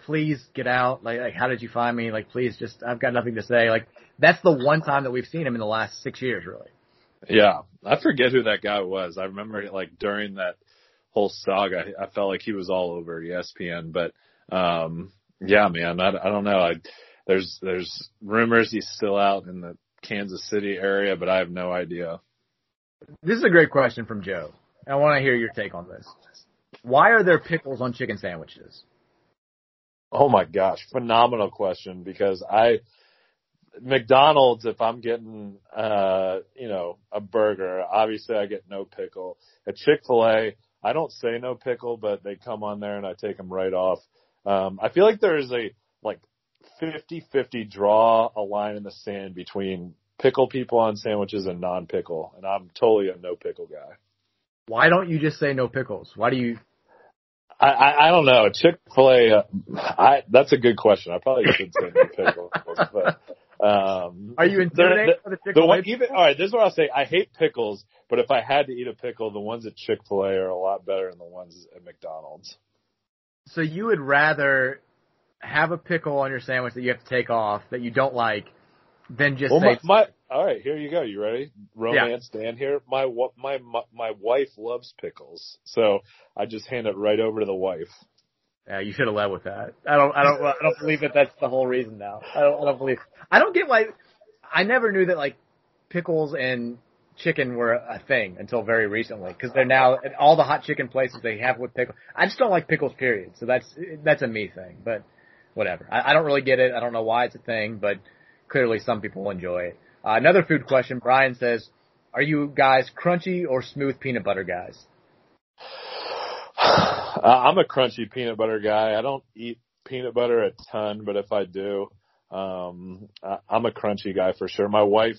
"Please get out. Like, like, how did you find me? Like, please, just I've got nothing to say." Like, that's the one time that we've seen him in the last six years, really. Yeah, I forget who that guy was. I remember like during that whole saga, I felt like he was all over ESPN. But um yeah, man, I, I don't know. I there's there's rumors he's still out in the Kansas City area, but I have no idea. This is a great question from Joe. I want to hear your take on this. Why are there pickles on chicken sandwiches? Oh my gosh, phenomenal question because I McDonald's if I'm getting uh you know a burger, obviously I get no pickle. At Chick-fil-A, I don't say no pickle, but they come on there and I take them right off. Um I feel like there is a like 50-50 draw a line in the sand between pickle people on sandwiches and non-pickle, and I'm totally a no pickle guy. Why don't you just say no pickles? Why do you? I I, I don't know. Chick Fil A. Uh, I that's a good question. I probably should say no pickles, but. Um, Are you intimidated the, the Chick the Fil one, A? even, all right, this is what I'll say. I hate pickles, but if I had to eat a pickle, the ones at Chick Fil A are a lot better than the ones at McDonald's. So you would rather have a pickle on your sandwich that you have to take off that you don't like than just Well, say my, my all right, here you go. You ready? Romance Dan here. My my my my wife loves pickles, so I just hand it right over to the wife. Yeah, you should have led with that. I don't, I don't, I don't believe that that's the whole reason now. I don't, I don't believe. I don't get why. I never knew that like pickles and chicken were a thing until very recently because they're now at all the hot chicken places they have with pickles. I just don't like pickles, period. So that's that's a me thing. But whatever. I, I don't really get it. I don't know why it's a thing, but clearly some people enjoy it. Uh, another food question. Brian says, "Are you guys crunchy or smooth peanut butter guys?" [SIGHS] Uh, I'm a crunchy peanut butter guy. I don't eat peanut butter a ton, but if I do, um, I, I'm a crunchy guy for sure. My wife,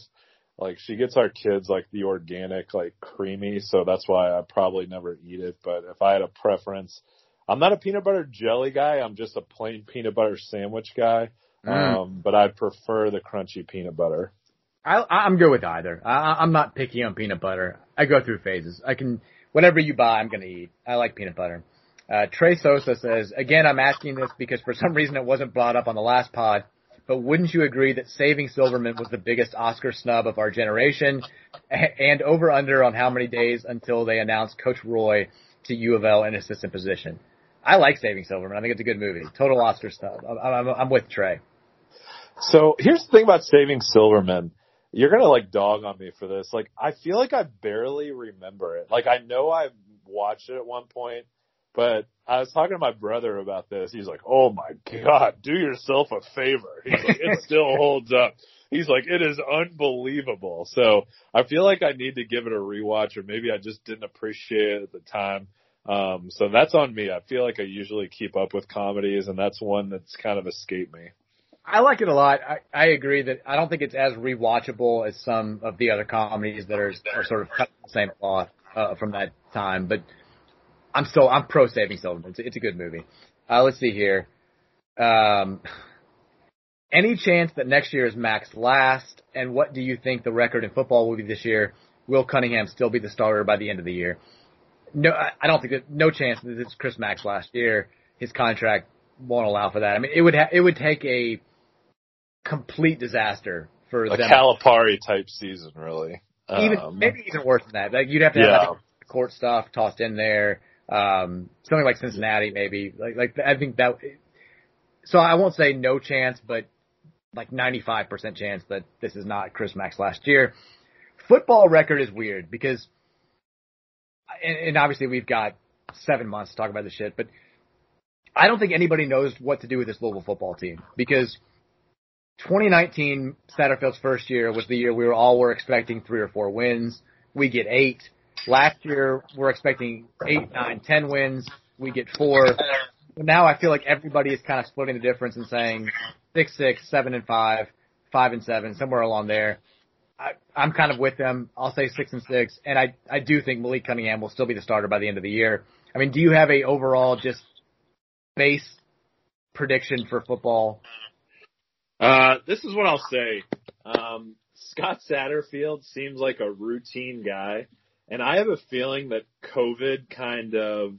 like, she gets our kids like the organic, like creamy, so that's why I probably never eat it. But if I had a preference, I'm not a peanut butter jelly guy. I'm just a plain peanut butter sandwich guy. Mm. Um, but I prefer the crunchy peanut butter. I, I'm good with either. I, I'm not picky on peanut butter. I go through phases. I can whatever you buy, I'm going to eat. I like peanut butter. Uh, Trey Sosa says, again, I'm asking this because for some reason it wasn't brought up on the last pod, but wouldn't you agree that Saving Silverman was the biggest Oscar snub of our generation and over under on how many days until they announced Coach Roy to U of L in assistant position? I like Saving Silverman. I think it's a good movie. Total Oscar snub. I'm, I'm, I'm with Trey. So here's the thing about Saving Silverman. You're gonna like dog on me for this. Like I feel like I barely remember it. Like I know I watched it at one point, but I was talking to my brother about this. He's like, "Oh my god, do yourself a favor." He's like, "It [LAUGHS] still holds up." He's like, "It is unbelievable." So I feel like I need to give it a rewatch, or maybe I just didn't appreciate it at the time. Um, so that's on me. I feel like I usually keep up with comedies, and that's one that's kind of escaped me. I like it a lot. I, I agree that I don't think it's as rewatchable as some of the other comedies that are, are sort of cut the same cloth uh, from that time. But I'm still I'm pro Saving Silverman. It's, it's a good movie. Uh, let's see here. Um, any chance that next year is Mack's last? And what do you think the record in football will be this year? Will Cunningham still be the starter by the end of the year? No, I, don't think that. No chance that it's Chris Mack's last year. His contract won't allow for that. I mean, it would ha- it would take a complete disaster for A them. Calipari type season, really. even Um, maybe even worse than that. Like you'd have to have Yeah. like, court stuff tossed in there. Um, something like Cincinnati, maybe. Like like I think that. So I won't say no chance, but like 95% chance that this is not Chris Mack's last year. Football record is weird because, and, and obviously we've got seven months to talk about this shit, but I don't think anybody knows what to do with this Louisville football team because 2019 Satterfield's first year was the year we were all were expecting three or four wins. We get eight. Last year we're expecting eight, nine, ten wins. We get four. Now I feel like everybody is kind of splitting the difference and saying six, six, seven, and five, five and seven, somewhere along there. I, I'm kind of with them. I'll say six and six, and I I do think Malik Cunningham will still be the starter by the end of the year. I mean, do you have a overall just base prediction for football? Uh, this is what I'll say. Um, Scott Satterfield seems like a routine guy, and I have a feeling that COVID kind of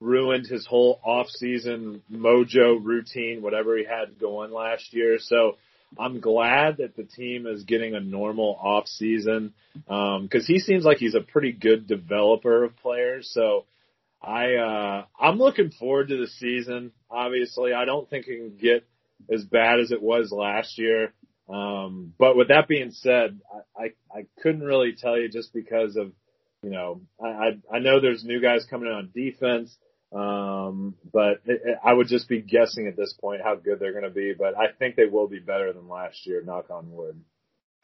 ruined his whole off-season mojo routine, whatever he had going last year. So I'm glad that the team is getting a normal off-season because um, he seems like he's a pretty good developer of players. So I uh, I'm looking forward to the season. Obviously, I don't think it can get as bad as it was last year. Um, but with that being said, I, I, I couldn't really tell you just because of, you know, I, I, I know there's new guys coming in on defense. Um, but it, it, I would just be guessing at this point how good they're going to be, but I think they will be better than last year, knock on wood.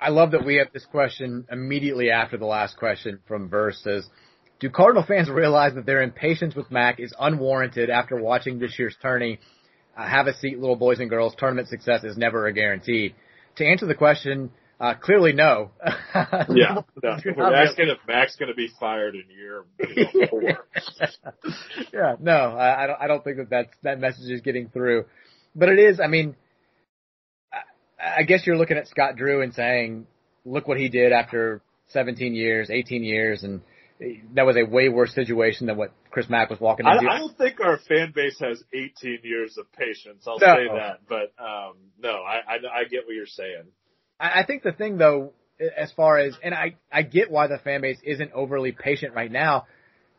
I love that we have this question immediately after the last question from Versus. do Cardinal fans realize that their impatience with Mack is unwarranted after watching this year's tourney? Uh, have a seat, little boys and girls. Tournament success is never a guarantee to answer the question, uh, clearly no. [LAUGHS] yeah, no. we're asking if Mack's going to be fired in year four. [LAUGHS] yeah, no, I, I don't. I don't think that that's, that message is getting through. But it is. I mean, I, I guess you're looking at Scott Drew and saying, "Look what he did after 17 years, 18 years, and that was a way worse situation than what Chris Mack was walking into. I, I don't think our fan base has 18 years of patience. I'll no. say that, but um, no, I, I, I get what you're saying. I, I think the thing though, as far as and I I get why the fan base isn't overly patient right now,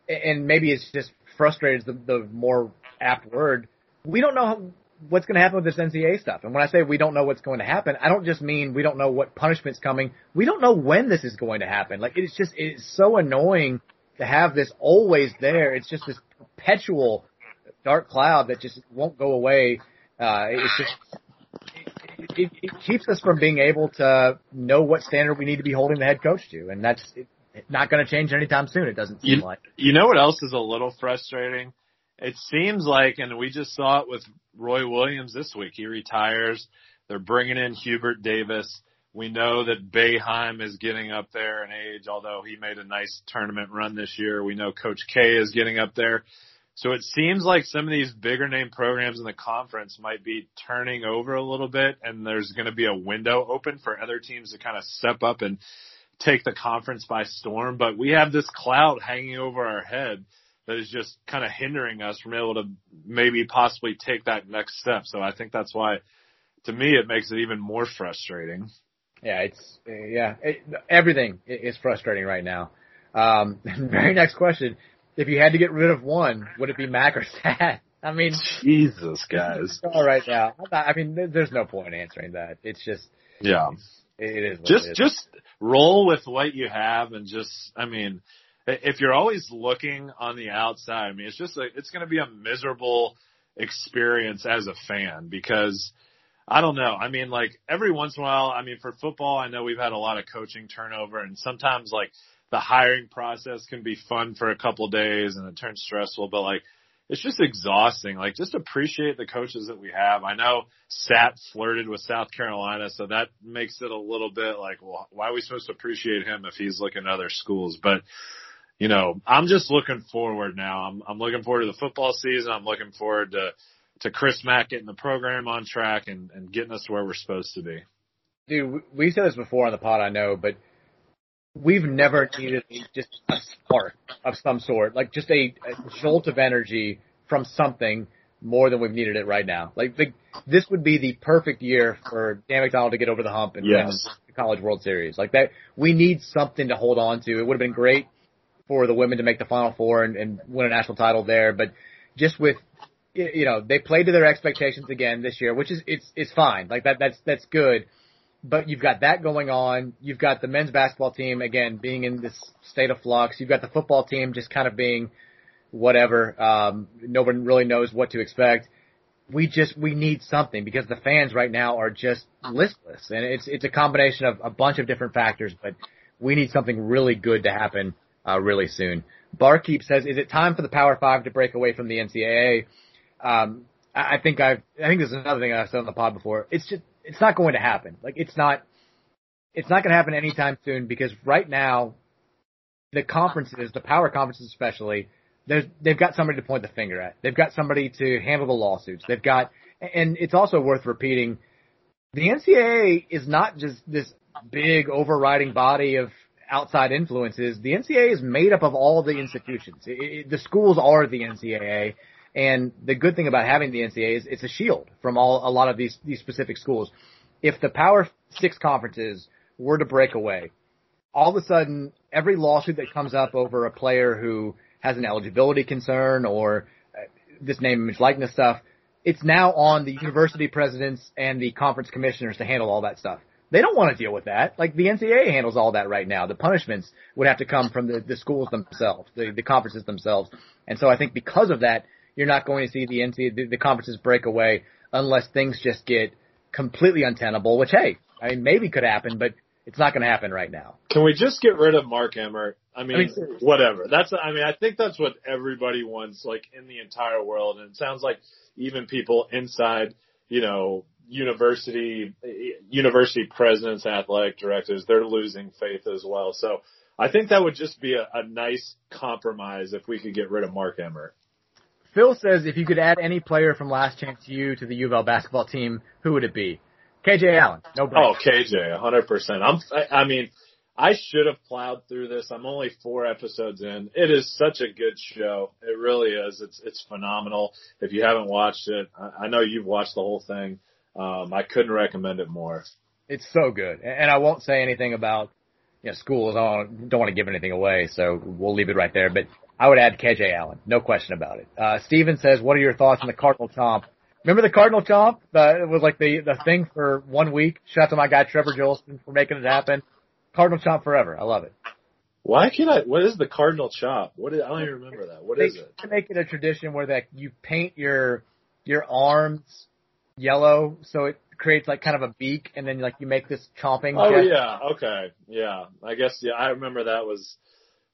and maybe it's just frustrated is the, the more apt word. We don't know what's going to happen with this NCAA stuff. And when I say we don't know what's going to happen, I don't just mean we don't know what punishment's coming. We don't know when this is going to happen. Like it's just it's so annoying to have this always there. It's just this perpetual dark cloud that just won't go away. Uh, it's just it, it, keeps us from being able to know what standard we need to be holding the head coach to, and that's it, not going to change anytime soon. It doesn't seem you, like. You know what else is a little frustrating? It seems like, and we just saw it with Roy Williams this week. He retires. They're bringing in Hubert Davis. We know that Boeheim is getting up there in age, although he made a nice tournament run this year. We know Coach K is getting up there. So it seems like some of these bigger name programs in the conference might be turning over a little bit and there's going to be a window open for other teams to kind of step up and take the conference by storm. But we have this cloud hanging over our head that is just kind of hindering us from able to maybe possibly take that next step. So I think that's why, to me, it makes it even more frustrating. Yeah, it's yeah, it, everything is frustrating right now. Um, [LAUGHS] very next question: If you had to get rid of one, would it be Mack or Sat? I mean, Jesus, guys. [LAUGHS] All right now, I mean, there's no point answering that. It's just yeah, it is. just it is. just roll with what you have, and just I mean, if you're always looking on the outside, I mean, it's just like, it's going to be a miserable experience as a fan because I don't know. I mean, like every once in a while, I mean, for football, I know we've had a lot of coaching turnover and sometimes like the hiring process can be fun for a couple days and it turns stressful, but like, it's just exhausting. Like, just appreciate the coaches that we have. I know Sat flirted with South Carolina, so that makes it a little bit like, well, why are we supposed to appreciate him if he's looking at other schools? But you know, I'm just looking forward now. I'm, I'm looking forward to the football season. I'm looking forward to, to Chris Mack getting the program on track and, and getting us where we're supposed to be. Dude, we said this before on the pod, I know, but we've never needed just a spark of some sort, like just a, a jolt of energy from something more than we've needed it right now. Like the, this would be the perfect year for Dan McDonnell to get over the hump and yes. win the College World Series. Like that, we need something to hold on to. It would have been great for the women to make the Final Four and, and win a national title there. But just with you know they played to their expectations again this year, which is it's it's fine. Like that that's that's good. But you've got that going on. You've got the men's basketball team again being in this state of flux. You've got the football team just kind of being whatever. Um, no one really knows what to expect. We just we need something because the fans right now are just listless, and it's it's a combination of a bunch of different factors. But we need something really good to happen uh, really soon. Barkeep says, "Is it time for the Power Five to break away from the NCAA?" Um, I, think I've I think this is another thing I've said on the pod before. It's just it's not going to happen. Like it's not it's not going to happen anytime soon because right now the conferences, the power conferences especially, they've got somebody to point the finger at. They've got somebody to handle the lawsuits. They've got, and it's also worth repeating, the NCAA is not just this big overriding body of outside influences. The NCAA is made up of all the institutions. It, it, the schools are the NCAA, and the good thing about having the NCAA is it's a shield from all a lot of these these specific schools. If the Power Six conferences were to break away, all of a sudden every lawsuit that comes up over a player who has an eligibility concern or uh, this name, image, likeness stuff, it's now on the university presidents and the conference commissioners to handle all that stuff. They don't want to deal with that. Like the NCAA handles all that right now. The punishments would have to come from the, the schools themselves, the, the conferences themselves. And so I think because of that, you're not going to see the NCAA, the, the conferences break away unless things just get completely untenable, which hey, I mean, maybe could happen, but it's not going to happen right now. Can we just get rid of Mark Emmert? I mean, I mean whatever. That's, I mean, I think that's what everybody wants, like in the entire world. And it sounds like even people inside, you know, university, university presidents, athletic directors, they're losing faith as well. So I think that would just be a, a nice compromise if we could get rid of Mark Emmert. Phil says if you could add any player from Last Chance U to the U of L basketball team, who would it be? KJ Allen. No brainer. Oh, KJ, 100%. I'm, I mean, I should have plowed through this. I'm only four episodes in. It is such a good show. It really is. It's, it's phenomenal. If you haven't watched it, I, I know you've watched the whole thing. Um, I couldn't recommend it more. It's so good. And I won't say anything about, you know, schools. I don't, don't want to give anything away, so we'll leave it right there. But I would add KJ Allen. No question about it. Uh, Steven says, what are your thoughts on the Cardinal Chomp? Remember the Cardinal Chomp? The, it was like the, the thing for one week. Shout out to my guy Trevor Jolson for making it happen. Cardinal Chomp forever. I love it. Why can't I? What is the Cardinal Chomp? What is? I don't even remember that. What they is it? To make it a tradition where that you paint your your arms yellow, so it creates like kind of a beak, and then like you make this chomping. Oh yeah, okay, yeah. I guess yeah. I remember that was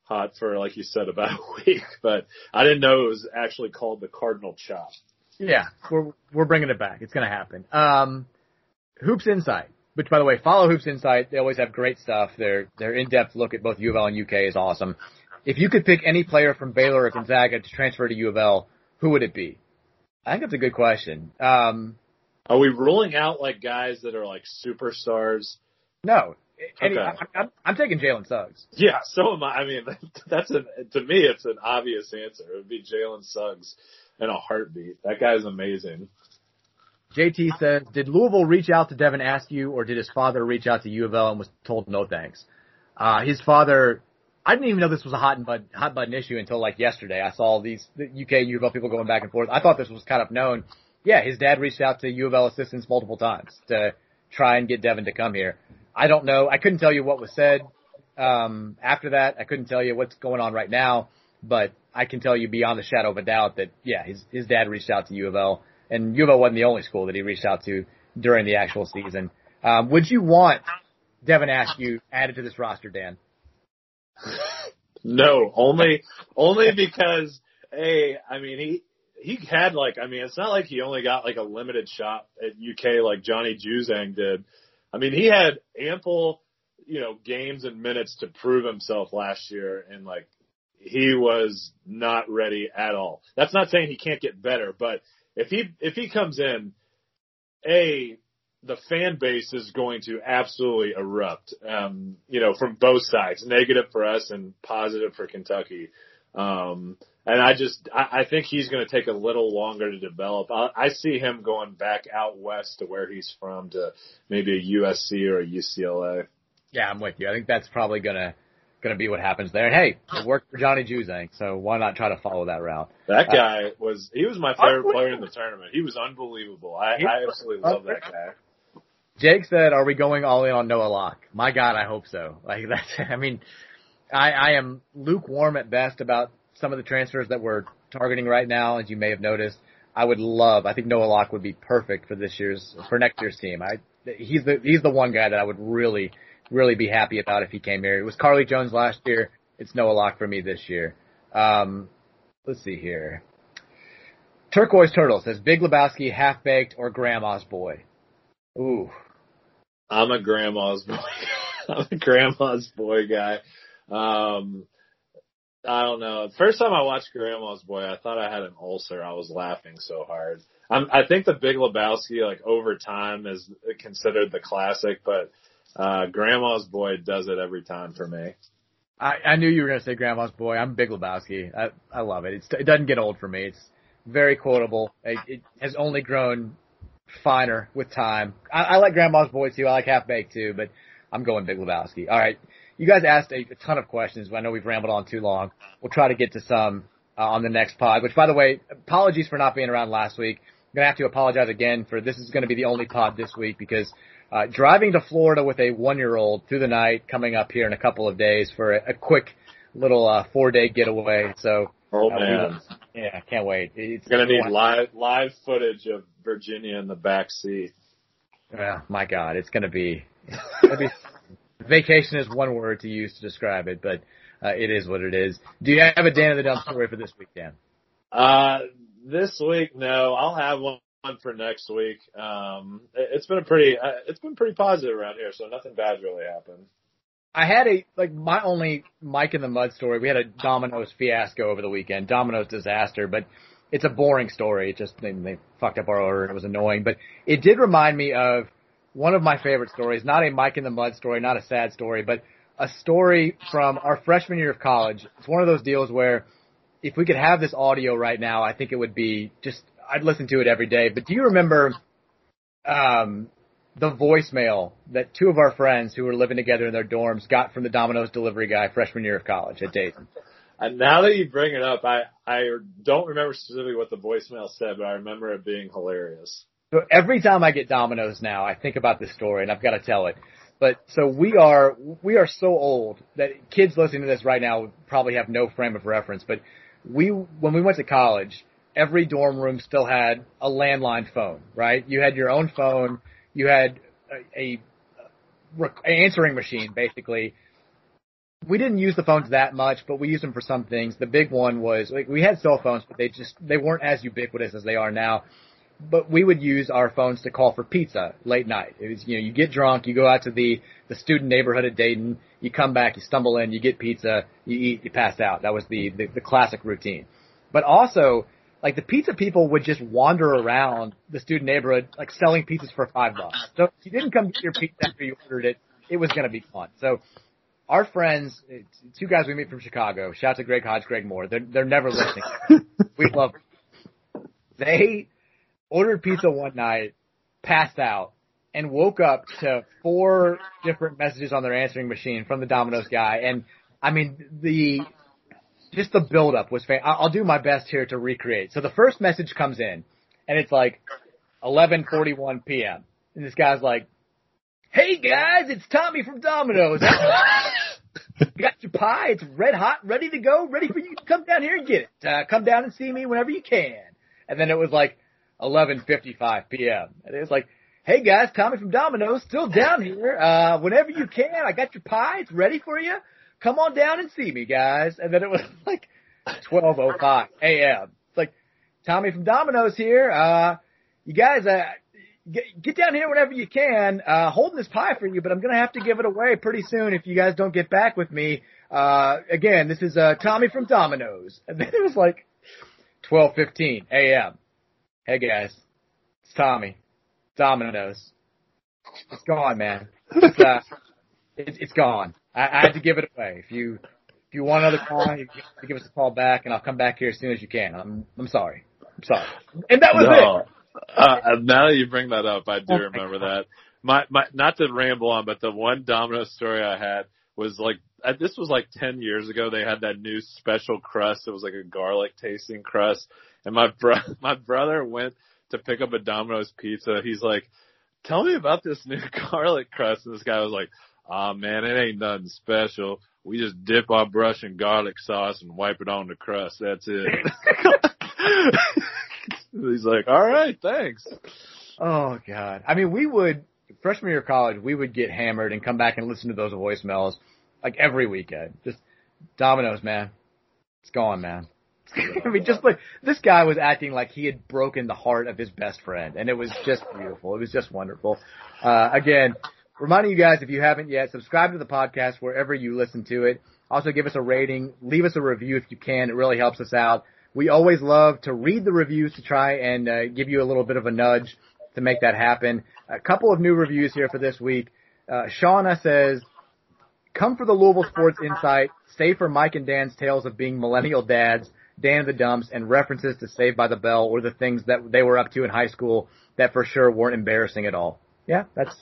hot for like you said about a [LAUGHS] week, but I didn't know it was actually called the Cardinal Chop. Yeah, we're we're bringing it back. It's gonna happen. Um, Hoops Insight, which by the way, follow Hoops Insight. They always have great stuff. Their their in depth look at both U of L and UK is awesome. If you could pick any player from Baylor or Gonzaga to transfer to U of L, who would it be? I think that's a good question. Um, are we ruling out like guys that are like superstars? No. Any, okay. I, am I'm taking Jalen Suggs. Yeah, so am I. I mean, [LAUGHS] that's a to me, it's an obvious answer. It would be Jalen Suggs in a heartbeat. That guy's amazing. JT says, did Louisville reach out to Devin Askew or did his father reach out to U of L and was told no thanks? Uh, his father, I didn't even know this was a hot button, hot button issue until like yesterday. I saw these the UK U of L people going back and forth. I thought this was kind of known yeah, his dad reached out to U of L assistants multiple times to try and get Devin to come here. I don't know. I couldn't tell you what was said um, after that. I couldn't tell you what's going on right now, but I can tell you beyond the shadow of a doubt that yeah, his his dad reached out to U of L, and U of L wasn't the only school that he reached out to during the actual season. Um, would you want Devin Askew added to this roster, Dan? No, only only because a I mean he he had like I mean it's not like he only got like a limited shot at UK like Johnny Juzang did. I mean he had ample you know games and minutes to prove himself last year and like he was not ready at all. That's not saying he can't get better, but if he if he comes in, a the fan base is going to absolutely erupt. Um, you know, from both sides, negative for us and positive for Kentucky. Um, and I just, I, I think he's going to take a little longer to develop. I, I see him going back out west to where he's from to maybe a USC or a UCLA. Yeah, I'm with you. I think that's probably going to, going to be what happens there. And hey, it worked for Johnny Juzang, so why not try to follow that route? That uh, guy uh, was, he was my favorite player in the tournament. He was unbelievable. I, I absolutely love that guy. Jake said, "Are we going all in on Noah Locke?" My God, I hope so. Like [LAUGHS] that's, I mean, I, I am lukewarm at best about some of the transfers that we're targeting right now, as you may have noticed. I would love. I think Noah Locke would be perfect for this year's for next year's team. I he's the he's the one guy that I would really really be happy about if he came here. It was Carlik Jones last year. It's Noah Locke for me this year. Um, let's see here. Turquoise Turtle says Big Lebowski, half baked, or Grandma's boy. Ooh, I'm a Grandma's boy. [LAUGHS] I'm a Grandma's boy guy. Um, I don't know. First time I watched Grandma's Boy, I thought I had an ulcer. I was laughing so hard. I'm, I think The Big Lebowski, like over time, is considered the classic, but uh Grandma's Boy does it every time for me. I, I knew you were going to say Grandma's Boy. I'm Big Lebowski. I, I love it. It's, it doesn't get old for me. It's very quotable. It, it has only grown finer with time. I, I like Grandma's Boy too. I like Half Baked too, but I'm going Big Lebowski. All right. You guys asked a, a ton of questions. But I know we've rambled on too long. We'll try to get to some uh, on the next pod, which by the way, apologies for not being around last week. I'm going to have to apologize again for this is going to be the only pod this week because uh, driving to Florida with a one-year-old through the night coming up here in a couple of days for a, a quick little uh, four-day getaway. So, Oh uh, man, we, yeah, can't wait. It's gonna need live live footage of Virginia in the back seat. Yeah, my God, it's gonna be. [LAUGHS] It's gonna be vacation is one word to use to describe it, but uh, it is what it is. Do you have a Dan of the Dump story for this week, Dan? Uh, this week, no. I'll have one for next week. Um, it, it's been a pretty, uh, it's been pretty positive around here, so nothing bad really happened. I had a like my only Mike in the Mud story. We had a Domino's fiasco over the weekend, Domino's disaster, but it's a boring story. It just they, they fucked up our order. It was annoying, but it did remind me of one of my favorite stories. Not a Mike in the Mud story, not a sad story, but a story from our freshman year of college. It's one of those deals where if we could have this audio right now, I think it would be just I'd listen to it every day. But do you remember um, the voicemail that two of our friends who were living together in their dorms got from the Domino's delivery guy freshman year of college at Dayton? [LAUGHS] And now that you bring it up, I I don't remember specifically what the voicemail said, but I remember it being hilarious. So every time I get Domino's now, I think about this story and I've got to tell it. But so we are we are so old that kids listening to this right now probably have no frame of reference. But we when we went to college, every dorm room still had a landline phone, right? You had your own phone, you had a, a, a answering machine basically. We didn't use the phones that much, but we used them for some things. The big one was like we had cell phones, but they just they weren't as ubiquitous as they are now but we would use our phones to call for pizza late night. It was, you know, you get drunk, you go out to the, the student neighborhood at Dayton, you come back, you stumble in, you get pizza, you eat, you pass out. That was the, the, the classic routine. But also, like the pizza people would just wander around the student neighborhood, like selling pizzas for five bucks. So if you didn't come get your pizza after you ordered it, it was going to be fun. So our friends, two guys we meet from Chicago, shout out to Greg Hodge, Greg Moore. They're, they're never listening. we love them. They, ordered pizza one night, passed out, and woke up to four different messages on their answering machine from the Domino's guy. And I mean, the, just the buildup was fan- I'll do my best here to recreate. So the first message comes in and it's like 11:41 p.m. And this guy's like, "Hey guys, it's Tommy from Domino's. [LAUGHS] got your pie? It's red hot, ready to go, ready for you to come down here and get it. Uh, come down and see me whenever you can." And then it was like 11:55 p.m. And it was like, "Hey guys, Tommy from Domino's, still down here. Uh, whenever you can, I got your pie. It's ready for you. Come on down and see me, guys." And then it was [LAUGHS] like 12:05 a.m. It's like, "Tommy from Domino's here. Uh, you guys, uh, get, get down here whenever you can. Uh, holding this pie for you, but I'm gonna have to give it away pretty soon if you guys don't get back with me. Uh, again, this is uh, Tommy from Domino's." And then it was like 12:15 a.m. Hey guys, it's Tommy. Domino's. It's gone, man. It's, uh, it, it's gone. I, I had to give it away. If you if you want another call, you can give us a call back, and I'll come back here as soon as you can. I'm I'm sorry. I'm sorry. And that was no. it. Uh, now that you bring that up, I do remember that. My my not to ramble on, but the one Domino's story I had was like uh, this was like 10 years ago. They had that new special crust. It was like a garlic tasting crust. And my bro, [LAUGHS] my brother went to pick up a Domino's pizza. He's like, tell me about this new [LAUGHS] garlic crust. And this guy was like, ah, oh, man, it ain't nothing special. We just dip our brush in garlic sauce and wipe it on the crust. That's it. [LAUGHS] He's like, all right, thanks. Oh God. I mean, we would, freshman year of college, we would get hammered and come back and listen to those voicemails like every weekend. Just Domino's, man. It's gone, man. [LAUGHS] I mean, just like this guy was acting like he had broken the heart of his best friend, and it was just beautiful. It was just wonderful. Uh, again, reminding you guys if you haven't yet, subscribe to the podcast wherever you listen to it. Also give us a rating. Leave us a review if you can. It really helps us out. We always love to read the reviews to try and uh, give you a little bit of a nudge to make that happen. A couple of new reviews here for this week. Uh, Shauna says, come for the Louisville Sports Insight. Stay for Mike and Dan's tales of being millennial dads, Dan the Dumps, and references to Saved by the Bell or the things that they were up to in high school that for sure weren't embarrassing at all. Yeah, that's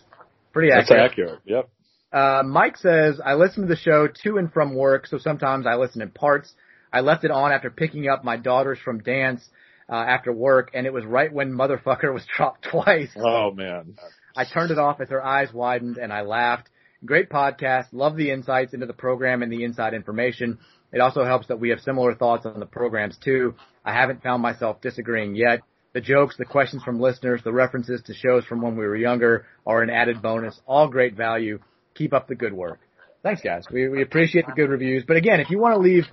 pretty accurate. That's accurate. Yep. Uh, Mike says, I listen to the show to and from work, so sometimes I listen in parts. I left it on after picking up my daughters from dance uh, after work, and it was right when motherfucker [LAUGHS] was dropped twice. Oh man. I turned it off as her eyes widened and I laughed. Great podcast. Love the insights into the program and the inside information. It also helps that we have similar thoughts on the programs too. I haven't found myself disagreeing yet. The jokes, the questions from listeners, the references to shows from when we were younger are an added bonus. All great value. Keep up the good work. Thanks guys. We, we appreciate the good reviews. But again, if you want to leave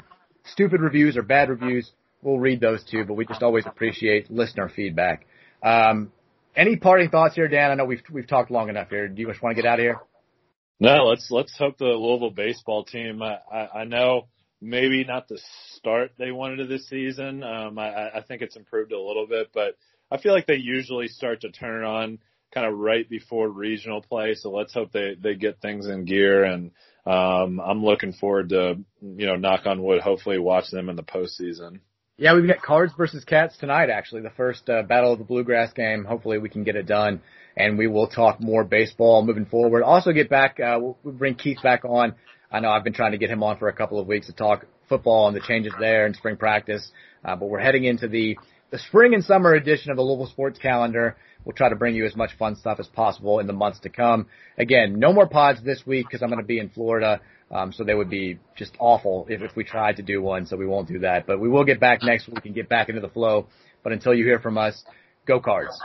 stupid reviews or bad reviews, we'll read those too, but we just always appreciate listener feedback. Um, any parting thoughts here, Dan? I know we've, we've talked long enough here. Do you just want to get out of here? No, let's, let's hope the Louisville baseball team, I, I, I know maybe not the start they wanted to this season. Um, I, I think it's improved a little bit, but I feel like they usually start to turn it on kind of right before regional play. So let's hope they, they get things in gear. And, um, I'm looking forward to, you know, knock on wood, hopefully watch them in the postseason. Yeah, we've got Cards versus Cats tonight, actually, the first uh, Battle of the Bluegrass game. Hopefully we can get it done and we will talk more baseball moving forward. Also get back, uh, we'll bring Keith back on. I know I've been trying to get him on for a couple of weeks to talk football and the changes there in spring practice. Uh, but we're heading into the, the spring and summer edition of the Louisville Sports Calendar. We'll try to bring you as much fun stuff as possible in the months to come. Again, no more pods this week because I'm going to be in Florida. Um, so they would be just awful if, if we tried to do one. So we won't do that, but we will get back next week and get back into the flow. But until you hear from us, go cards.